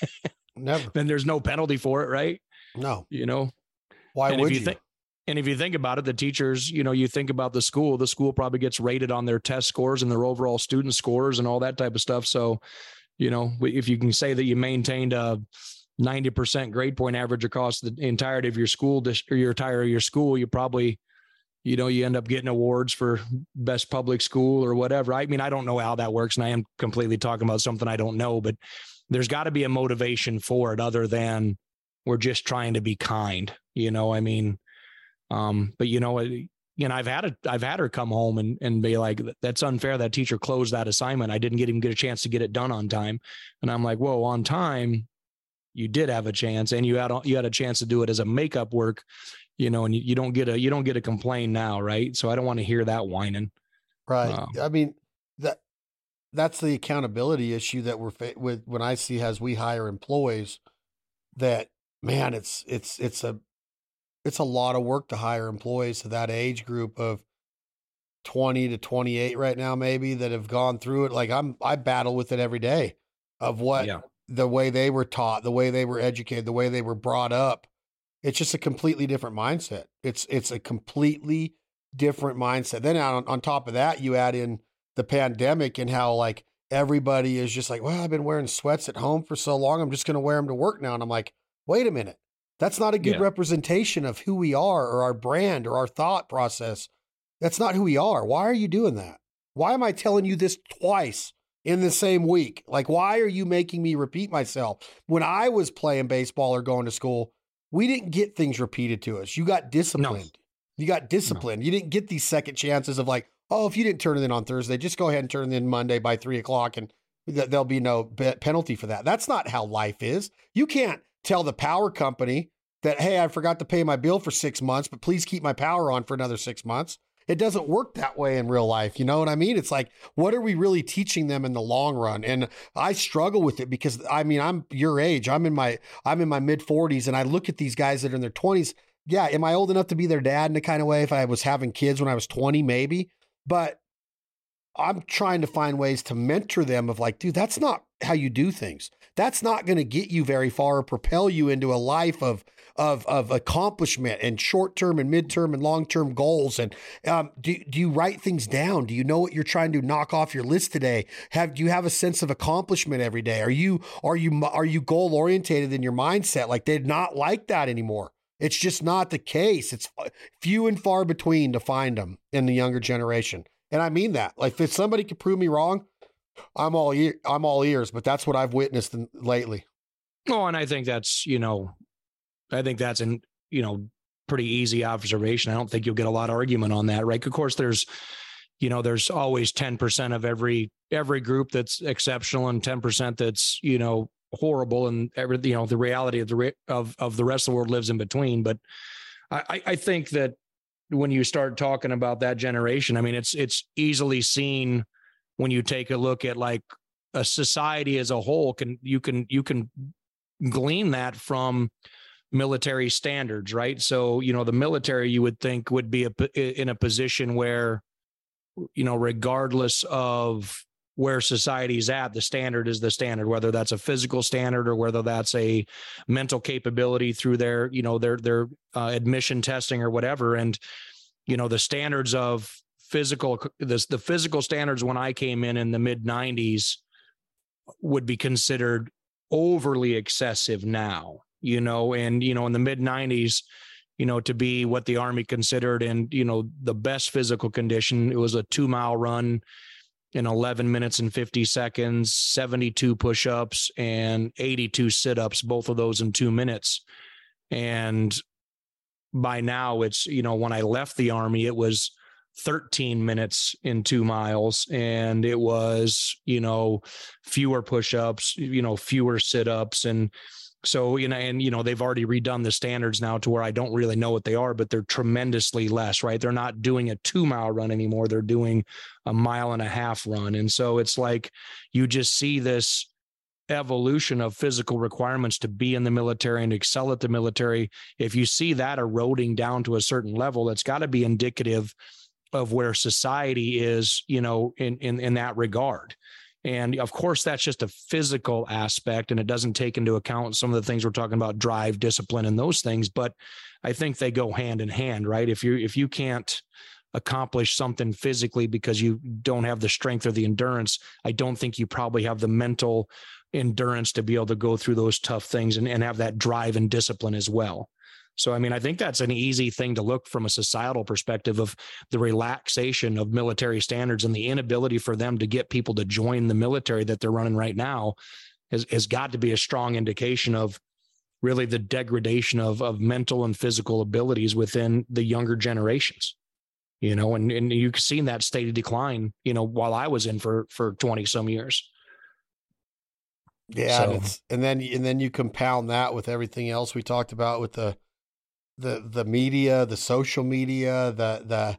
never. then there's no penalty for it, right? No. You know, why and would you, you? think? And if you think about it, the teachers, you know, you think about the school, the school probably gets rated on their test scores and their overall student scores and all that type of stuff. So, you know, if you can say that you maintained a 90% grade point average across the entirety of your school or your entire your school, you probably, you know, you end up getting awards for best public school or whatever. I mean, I don't know how that works, and I am completely talking about something I don't know, but there's got to be a motivation for it other than we're just trying to be kind you know i mean um but you know you know i've had it i've had her come home and and be like that's unfair. That teacher closed that assignment. I didn't get even get a chance to get it done on time. And i'm like whoa on time you did have a chance and you had you had a chance to do it as a makeup work you know and you, you don't get a you don't get a complain now right? So i don't want to hear that whining. Right. Um, i mean that that's the accountability issue that we're fa- with when i see as we hire employees that man, it's it's it's a it's a lot of work to hire employees to that age group of 20 to 28 right now maybe that have gone through it like i'm i battle with it every day of what yeah. the way they were taught the way they were educated the way they were brought up. It's just a completely different mindset. It's it's a completely different mindset. Then on, on top of that you add in the pandemic and how like everybody is just like well i've been wearing sweats at home for so long i'm just going to wear them to work now and i'm like wait a minute. That's not a good yeah. representation of who we are or our brand or our thought process. That's not who we are. Why are you doing that? Why am I telling you this twice in the same week? Like, why are you making me repeat myself? When I was playing baseball or going to school, we didn't get things repeated to us. You got disciplined. No. You got disciplined. No. You didn't get these second chances of like, oh, if you didn't turn it in on Thursday, just go ahead and turn it in Monday by three o'clock and there'll be no penalty for that. That's not how life is. You can't tell the power company that, hey, I forgot to pay my bill for six months, but please keep my power on for another six months. It doesn't work that way in real life. You know what I mean? It's like, what are we really teaching them in the long run? And I struggle with it because I mean, I'm your age. I'm in my I'm in my mid 40s and I look at these guys that are in their 20s. Yeah, am I old enough to be their dad in a kind of way if I was having kids when I was 20 maybe? But I'm trying to find ways to mentor them of like, dude, that's not how you do things. That's not going to get you very far or propel you into a life of of of accomplishment and short term and midterm and long term goals. And um, do do you write things down? Do you know what you're trying to knock off your list today? Have do you have a sense of accomplishment every day? Are you are you are you goal orientated in your mindset? Like they're not like that anymore. It's just not the case. It's few and far between to find them in the younger generation. And I mean that. Like if somebody could prove me wrong, I'm all ear, I'm all ears, but that's what I've witnessed in, lately. Oh, and I think that's, you know, I think that's an, you know, pretty easy observation. I don't think you'll get a lot of argument on that, right? Of course, there's, you know, there's always 10% of every every group that's exceptional and 10% that's, you know, horrible and every you know the reality of the re- of of the rest of the world lives in between but i i think that when you start talking about that generation i mean it's it's easily seen when you take a look at like a society as a whole can you can you can glean that from military standards right? So you know the military you would think would be a, in a position where you know regardless of where society's at the standard is the standard whether that's a physical standard or whether that's a mental capability through their you know their their uh, admission testing or whatever. And you know the standards of physical the, the physical standards when i came in in the mid 90s would be considered overly excessive now you know? And you know in the mid 90s you know to be what the army considered and you know the best physical condition it was a 2 mile run in 11 minutes and 50 seconds, 72 push ups, and 82 sit ups, both of those in two minutes. And by now, it's, you know, when I left the Army, it was 13 minutes in two miles, and it was, you know, fewer push ups, you know, fewer sit ups. And, so, you know, and, you know, they've already redone the standards now to where I don't really know what they are, but they're tremendously less, right? They're not doing a two mile run anymore. They're doing a mile and a half run. And so it's like you just see this evolution of physical requirements to be in the military and excel at the military. If you see that eroding down to a certain level, it's got to be indicative of where society is, you know, in, in, in that regard. And of course, that's just a physical aspect, and it doesn't take into account some of the things we're talking about, drive, discipline, and those things. But I think they go hand in hand, right? If you if you can't accomplish something physically because you don't have the strength or the endurance, I don't think you probably have the mental endurance to be able to go through those tough things and, and have that drive and discipline as well. So, I mean, I think that's an easy thing to look from a societal perspective of the relaxation of military standards and the inability for them to get people to join the military that they're running right now has, has got to be a strong indication of really the degradation of, of mental and physical abilities within the younger generations you know and, and you've seen that state of decline you know while i was in for for 20 some years yeah so. and, and then and then you compound that with everything else we talked about with the the the media, the social media, the the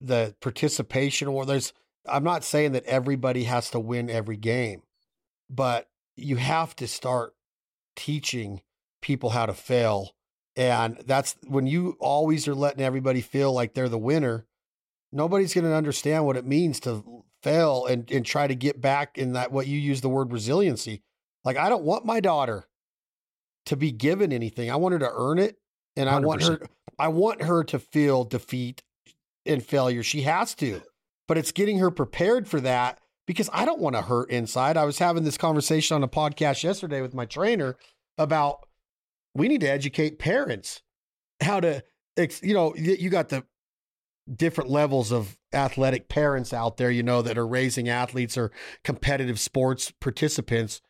the participation or there's I'm not saying that everybody has to win every game, but you have to start teaching people how to fail. And that's when you always are letting everybody feel like they're the winner, nobody's going to understand what it means to fail and, and try to get back in that, what you use the word resiliency. Like, I don't want my daughter to be given anything. I want her to earn it and 100%. I want her I want her to feel defeat and failure. She has to. But it's getting her prepared for that because I don't want to hurt inside. I was having this conversation on a podcast yesterday with my trainer about we need to educate parents how to you know you got the different levels of athletic parents out there you know that are raising athletes or competitive sports participants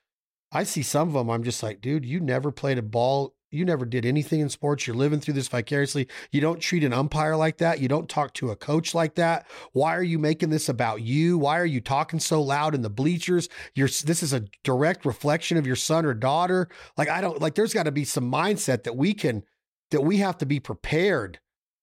i see some of them i'm just like dude you never played a ball you never did anything in sports. You're living through this vicariously. You don't treat an umpire like that. You don't talk to a coach like that. Why are you making this about you? Why are you talking so loud in the bleachers? You're this is a direct reflection of your son or daughter. Like I don't like there's got to be some mindset that we can that we have to be prepared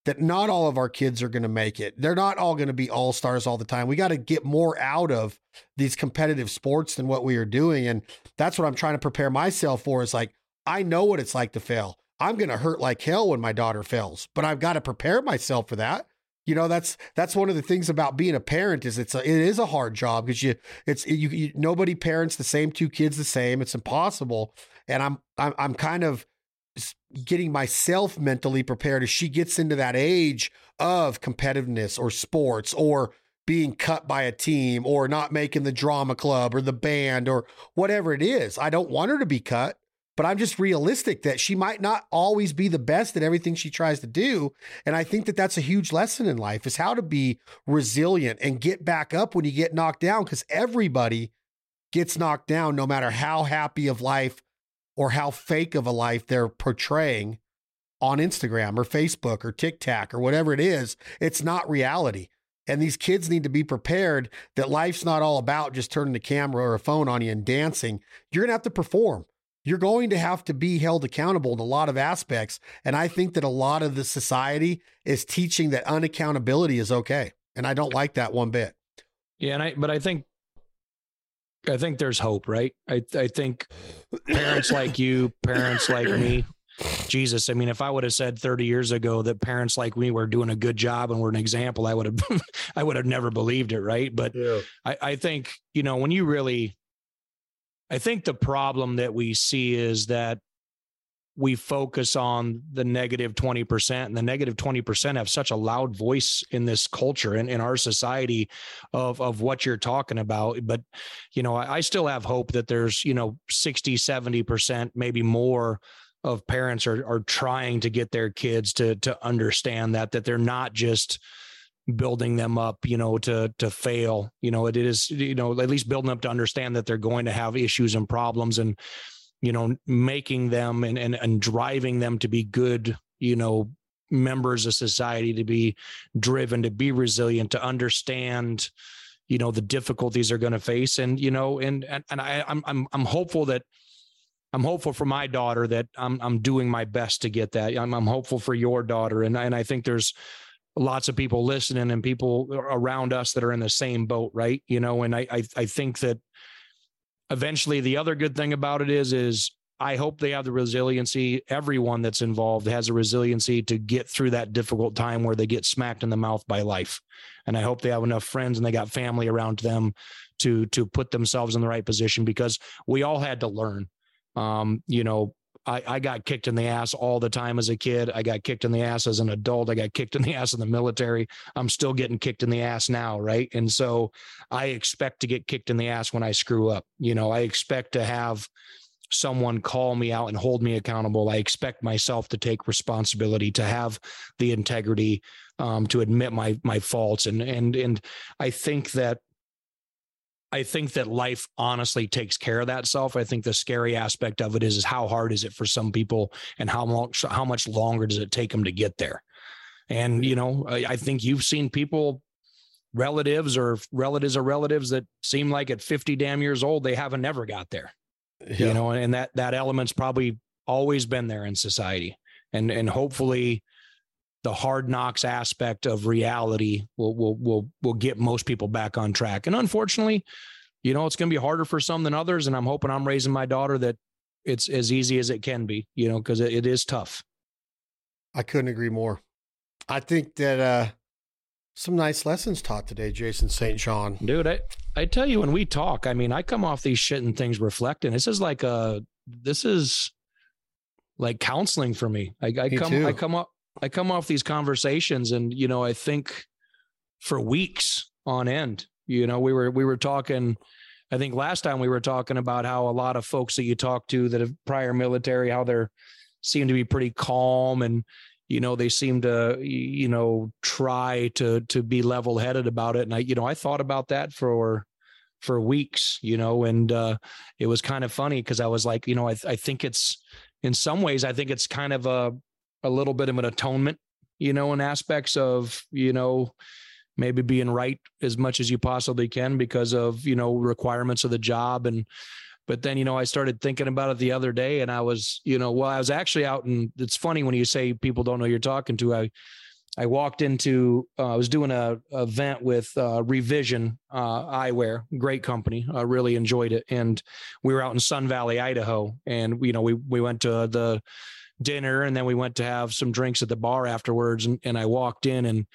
that not all of our kids are going to make it. They're not all going to be all stars all the time. We got to get more out of these competitive sports than what we are doing. And that's what I'm trying to prepare myself for is like, I know what it's like to fail. I'm going to hurt like hell when my daughter fails, but I've got to prepare myself for that. You know, that's that's one of the things about being a parent is it's a, it is a hard job because you it's you, you nobody parents the same two kids the same. It's impossible. And I'm I'm I'm kind of getting myself mentally prepared as she gets into that age of competitiveness or sports or being cut by a team or not making the drama club or the band or whatever it is. I don't want her to be cut but I'm just realistic that she might not always be the best at everything she tries to do. And I think that that's a huge lesson in life is how to be resilient and get back up when you get knocked down because everybody gets knocked down no matter how happy of life or how fake of a life they're portraying on Instagram or Facebook or TikTok or whatever it is. It's not reality. And these kids need to be prepared that life's not all about just turning the camera or a phone on you and dancing. You're going to have to perform. You're going to have to be held accountable in a lot of aspects. And I think that a lot of the society is teaching that unaccountability is okay. And I don't like that one bit. Yeah, and I but I think I think there's hope, right? I I think parents like you, parents like me, Jesus, I mean, if I would have said 30 years ago that parents like me were doing a good job and were an example, I would have I would have never believed it, right? But yeah. I, I think, you know, when you really I think the problem that we see is that we focus on the negative 20% and the negative 20% have such a loud voice in this culture and in our society of of what you're talking about. But you know I, I still have hope that there's you know 60 70% maybe more of parents are are trying to get their kids to to understand that that they're not just building them up you know to to fail. You know it is you know at least building up to understand that they're going to have issues and problems and you know making them and and, and driving them to be good you know members of society to be driven to be resilient to understand you know the difficulties they're going to face. And you know and and, and I I'm I'm I'm hopeful that I'm hopeful for my daughter that I'm I'm doing my best to get that. I'm I'm hopeful for your daughter, and and I think there's lots of people listening and people around us that are in the same boat, right? You know, and I I, I think that eventually the other good thing about it is is I hope they have the resiliency. Everyone that's involved has a resiliency to get through that difficult time where they get smacked in the mouth by life. And I hope they have enough friends and they got family around them to to put themselves in the right position because we all had to learn. Um, you know, I, I got kicked in the ass all the time as a kid. I got kicked in the ass as an adult. I got kicked in the ass in the military. I'm still getting kicked in the ass now, right? And so I expect to get kicked in the ass when I screw up. You know, I expect to have someone call me out and hold me accountable. I expect myself to take responsibility, to have the integrity, um, to admit my my faults, and and and I think that I think that life honestly takes care of that self. I think the scary aspect of it is, is how hard is it for some people and how long, how much longer does it take them to get there? And, you know, I, I think you've seen people, relatives or relatives or relatives that seem like at 50 damn years old, they haven't never got there, yeah. you know, and that, that element's probably always been there in society. And, and hopefully, the hard knocks aspect of reality will will will will get most people back on track. And unfortunately, you know, it's going to be harder for some than others. And I'm hoping I'm raising my daughter that it's as easy as it can be. You know, because it, it is tough. I couldn't agree more. I think that uh some nice lessons taught today, Jason St. John. Dude, I, I tell you, when we talk, I mean, I come off these shit and things reflecting. This is like a, this is like counseling for me. I, I me come, too. I come up, I come off these conversations and, you know, I think for weeks on end, you know, we were, we were talking, I think last time we were talking about how a lot of folks that you talk to that have prior military, how they're seem to be pretty calm and, you know, they seem to, you know, try to, to be level headed about it. And I, you know, I thought about that for, for weeks, you know, and uh, it was kind of funny because I was like, you know, I, I think it's in some ways, I think it's kind of a a little bit of an atonement, you know, in aspects of, you know, maybe being right as much as you possibly can because of, you know, requirements of the job. And, but then, you know, I started thinking about it the other day and I was, you know, well, I was actually out and it's funny when you say people don't know you're talking to. I, I walked into, uh, I was doing a, a event with uh, Revision uh, Eyewear, great company. I really enjoyed it. And we were out in Sun Valley, Idaho. And, you know, we, we went to the, dinner and then we went to have some drinks at the bar afterwards and, and I walked in and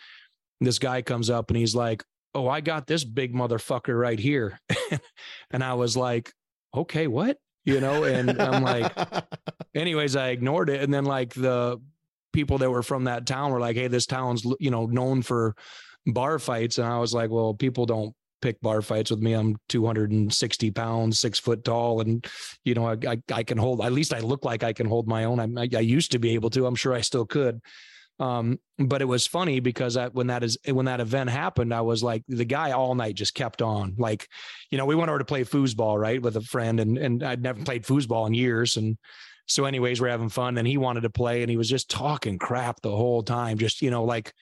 this guy comes up and he's like, "Oh, I got this big motherfucker right here." and I was like, "Okay, what?" You know, and I'm like anyways, I ignored it and then like the people that were from that town were like, "Hey, this town's, you know, known for bar fights." And I was like, "Well, people don't pick bar fights with me. I'm 260 pounds, six foot tall, and you know I, I, I can hold. At least I look like I can hold my own. I, I used to be able to. I'm sure I still could. Um, but it was funny because I, when that is when that event happened, I was like the guy all night just kept on. Like, you know, we went over to play foosball right with a friend, and and I'd never played foosball in years, and so anyways, we're having fun, and he wanted to play, and he was just talking crap the whole time, just you know like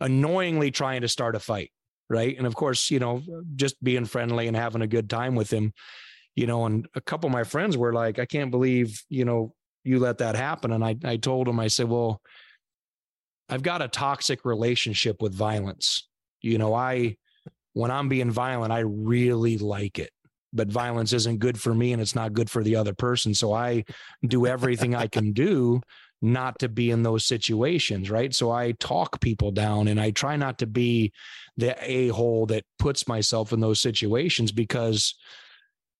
annoyingly trying to start a fight right? And of course, you know, just being friendly and having a good time with him, you know, and a couple of my friends were like, I can't believe, you know, you let that happen. And I, I told him, I said, well, I've got a toxic relationship with violence. You know, I, when I'm being violent, I really like it, but violence isn't good for me and it's not good for the other person. So I do everything I can do not to be in those situations, right? So I talk people down and I try not to be the a hole that puts myself in those situations because,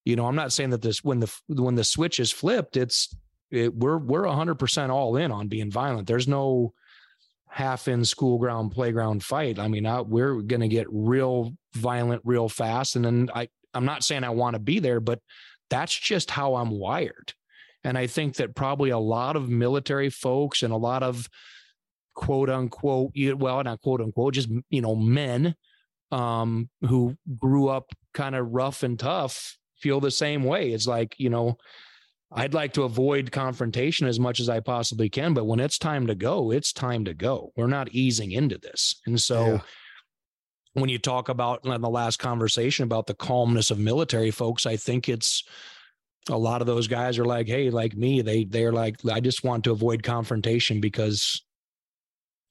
you know, I'm not saying that this when the when the switch is flipped, it's it, we're we're 100% all in on being violent. There's no half in school ground playground fight. I mean, I, we're going to get real violent real fast and then I I'm not saying I want to be there, but that's just how I'm wired. And I think that probably a lot of military folks and a lot of quote unquote, well, not quote unquote, just, you know, men um, who grew up kind of rough and tough feel the same way. It's like, you know, I'd like to avoid confrontation as much as I possibly can, but when it's time to go, it's time to go. We're not easing into this. And so yeah. when you talk about in the last conversation about the calmness of military folks, I think it's a lot of those guys are like, hey, like me, they they're like, I just want to avoid confrontation because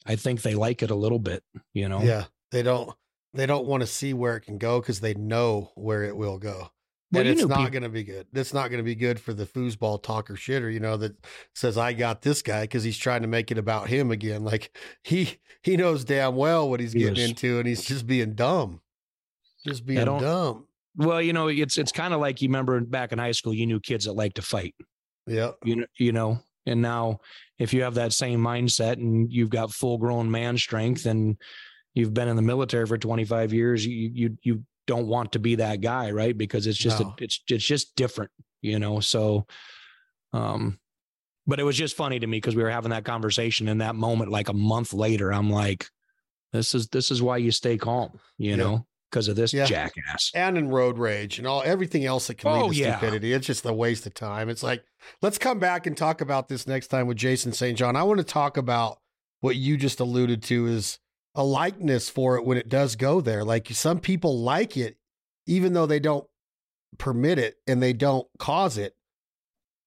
I think they like it a little bit, you know. Yeah. They don't they don't want to see where it can go because they know where it will go. Well, and it's not going to be good. It's not going to be good for the foosball talker shitter, you know, that says I got this guy because he's trying to make it about him again. Like he he knows damn well what he's getting yes. into, and he's just being dumb, just being dumb. Well, you know, it's it's kind of like you remember back in high school, you knew kids that like to fight. Yeah. You know, you know, and now if you have that same mindset and you've got full grown man strength and you've been in the military for 25 years, you you you don't want to be that guy, right? Because it's just no. a, it's it's just different, you know. So um but it was just funny to me because we were having that conversation in that moment like a month later I'm like this is this is why you stay calm, you yeah. know because of this yeah. jackass. And in road rage and all everything else that can lead oh, to yeah. stupidity. It's just a waste of time. It's like, let's come back and talk about this next time with Jason St. John. I want to talk about what you just alluded to is a likeness for it when it does go there. Like some people like it, even though they don't permit it and they don't cause it.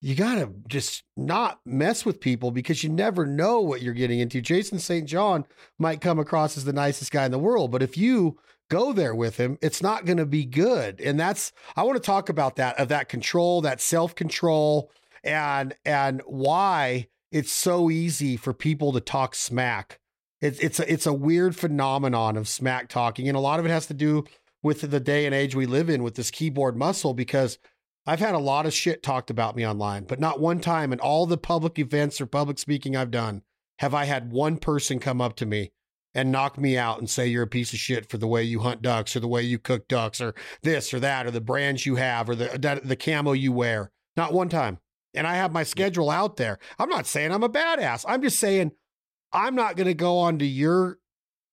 You got to just not mess with people because you never know what you're getting into. Jason St. John might come across as the nicest guy in the world, but if you go there with him, it's not going to be good. And that's I want to talk about that of that control, that self-control and and why it's so easy for people to talk smack. It's it's a, it's a weird phenomenon of smack talking and a lot of it has to do with the day and age we live in with this keyboard muscle because I've had a lot of shit talked about me online, but not one time in all the public events or public speaking I've done have I had one person come up to me and knock me out and say you're a piece of shit for the way you hunt ducks or the way you cook ducks or this or that or the brands you have or the the camo you wear. Not one time. And I have my schedule out there. I'm not saying I'm a badass. I'm just saying I'm not going to go onto your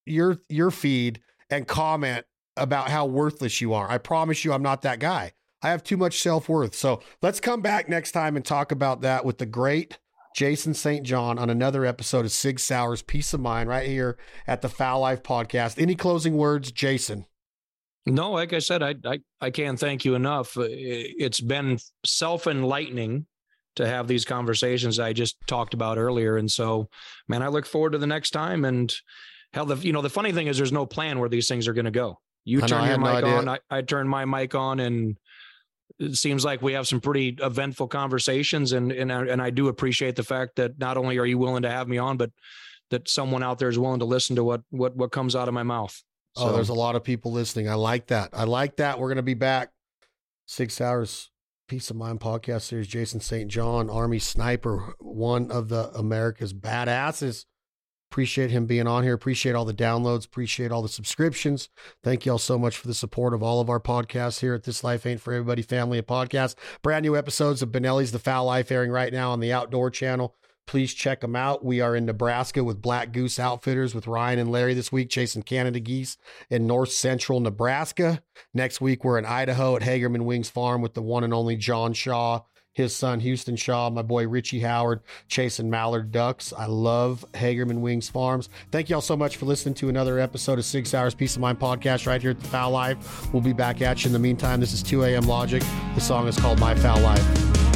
your your feed and comment about how worthless you are. I promise you I'm not that guy. I have too much self-worth. So, let's come back next time and talk about that with the great Jason St. John on another episode of Sig Sauer's Peace of Mind right here at the Fowl Life Podcast. Any closing words, Jason? No, like I said, I I, I can't thank you enough. Uh, it's been self enlightening to have these conversations I just talked about earlier, and so, man, I look forward to the next time. And hell, the you know the funny thing is, there's no plan where these things are going to go. You turn your mic no on, I, I turn my mic on, and it seems like we have some pretty eventful conversations and and and I do appreciate the fact that not only are you willing to have me on but that someone out there is willing to listen to what what what comes out of my mouth. Oh, so. Oh, there's a lot of people listening. I like that. I like that. We're going to be back Sig Sauer's Peace of Mind podcast series Jason St. John Army sniper, one of the America's badasses. Appreciate him being on here. Appreciate all the downloads. Appreciate all the subscriptions. Thank you all so much for the support of all of our podcasts here at This Life Ain't For Everybody family of podcasts. Brand new episodes of Benelli's The Fowl Life airing right now on the Outdoor Channel. Please check them out. We are in Nebraska with Black Goose Outfitters with Ryan and Larry this week, chasing Canada geese in north central Nebraska. Next week, we're in Idaho at Hagerman Wings Farm with the one and only John Shaw his son Houston Shaw, my boy Richie Howard, chasing mallard ducks. I love Hagerman Wings Farms. Thank y'all so much for listening to another episode of Sig Sauer's Peace of Mind podcast right here at the Fowl Life. We'll be back at you in the meantime. This is 2 a.m. Logic. The song is called My Fowl Life.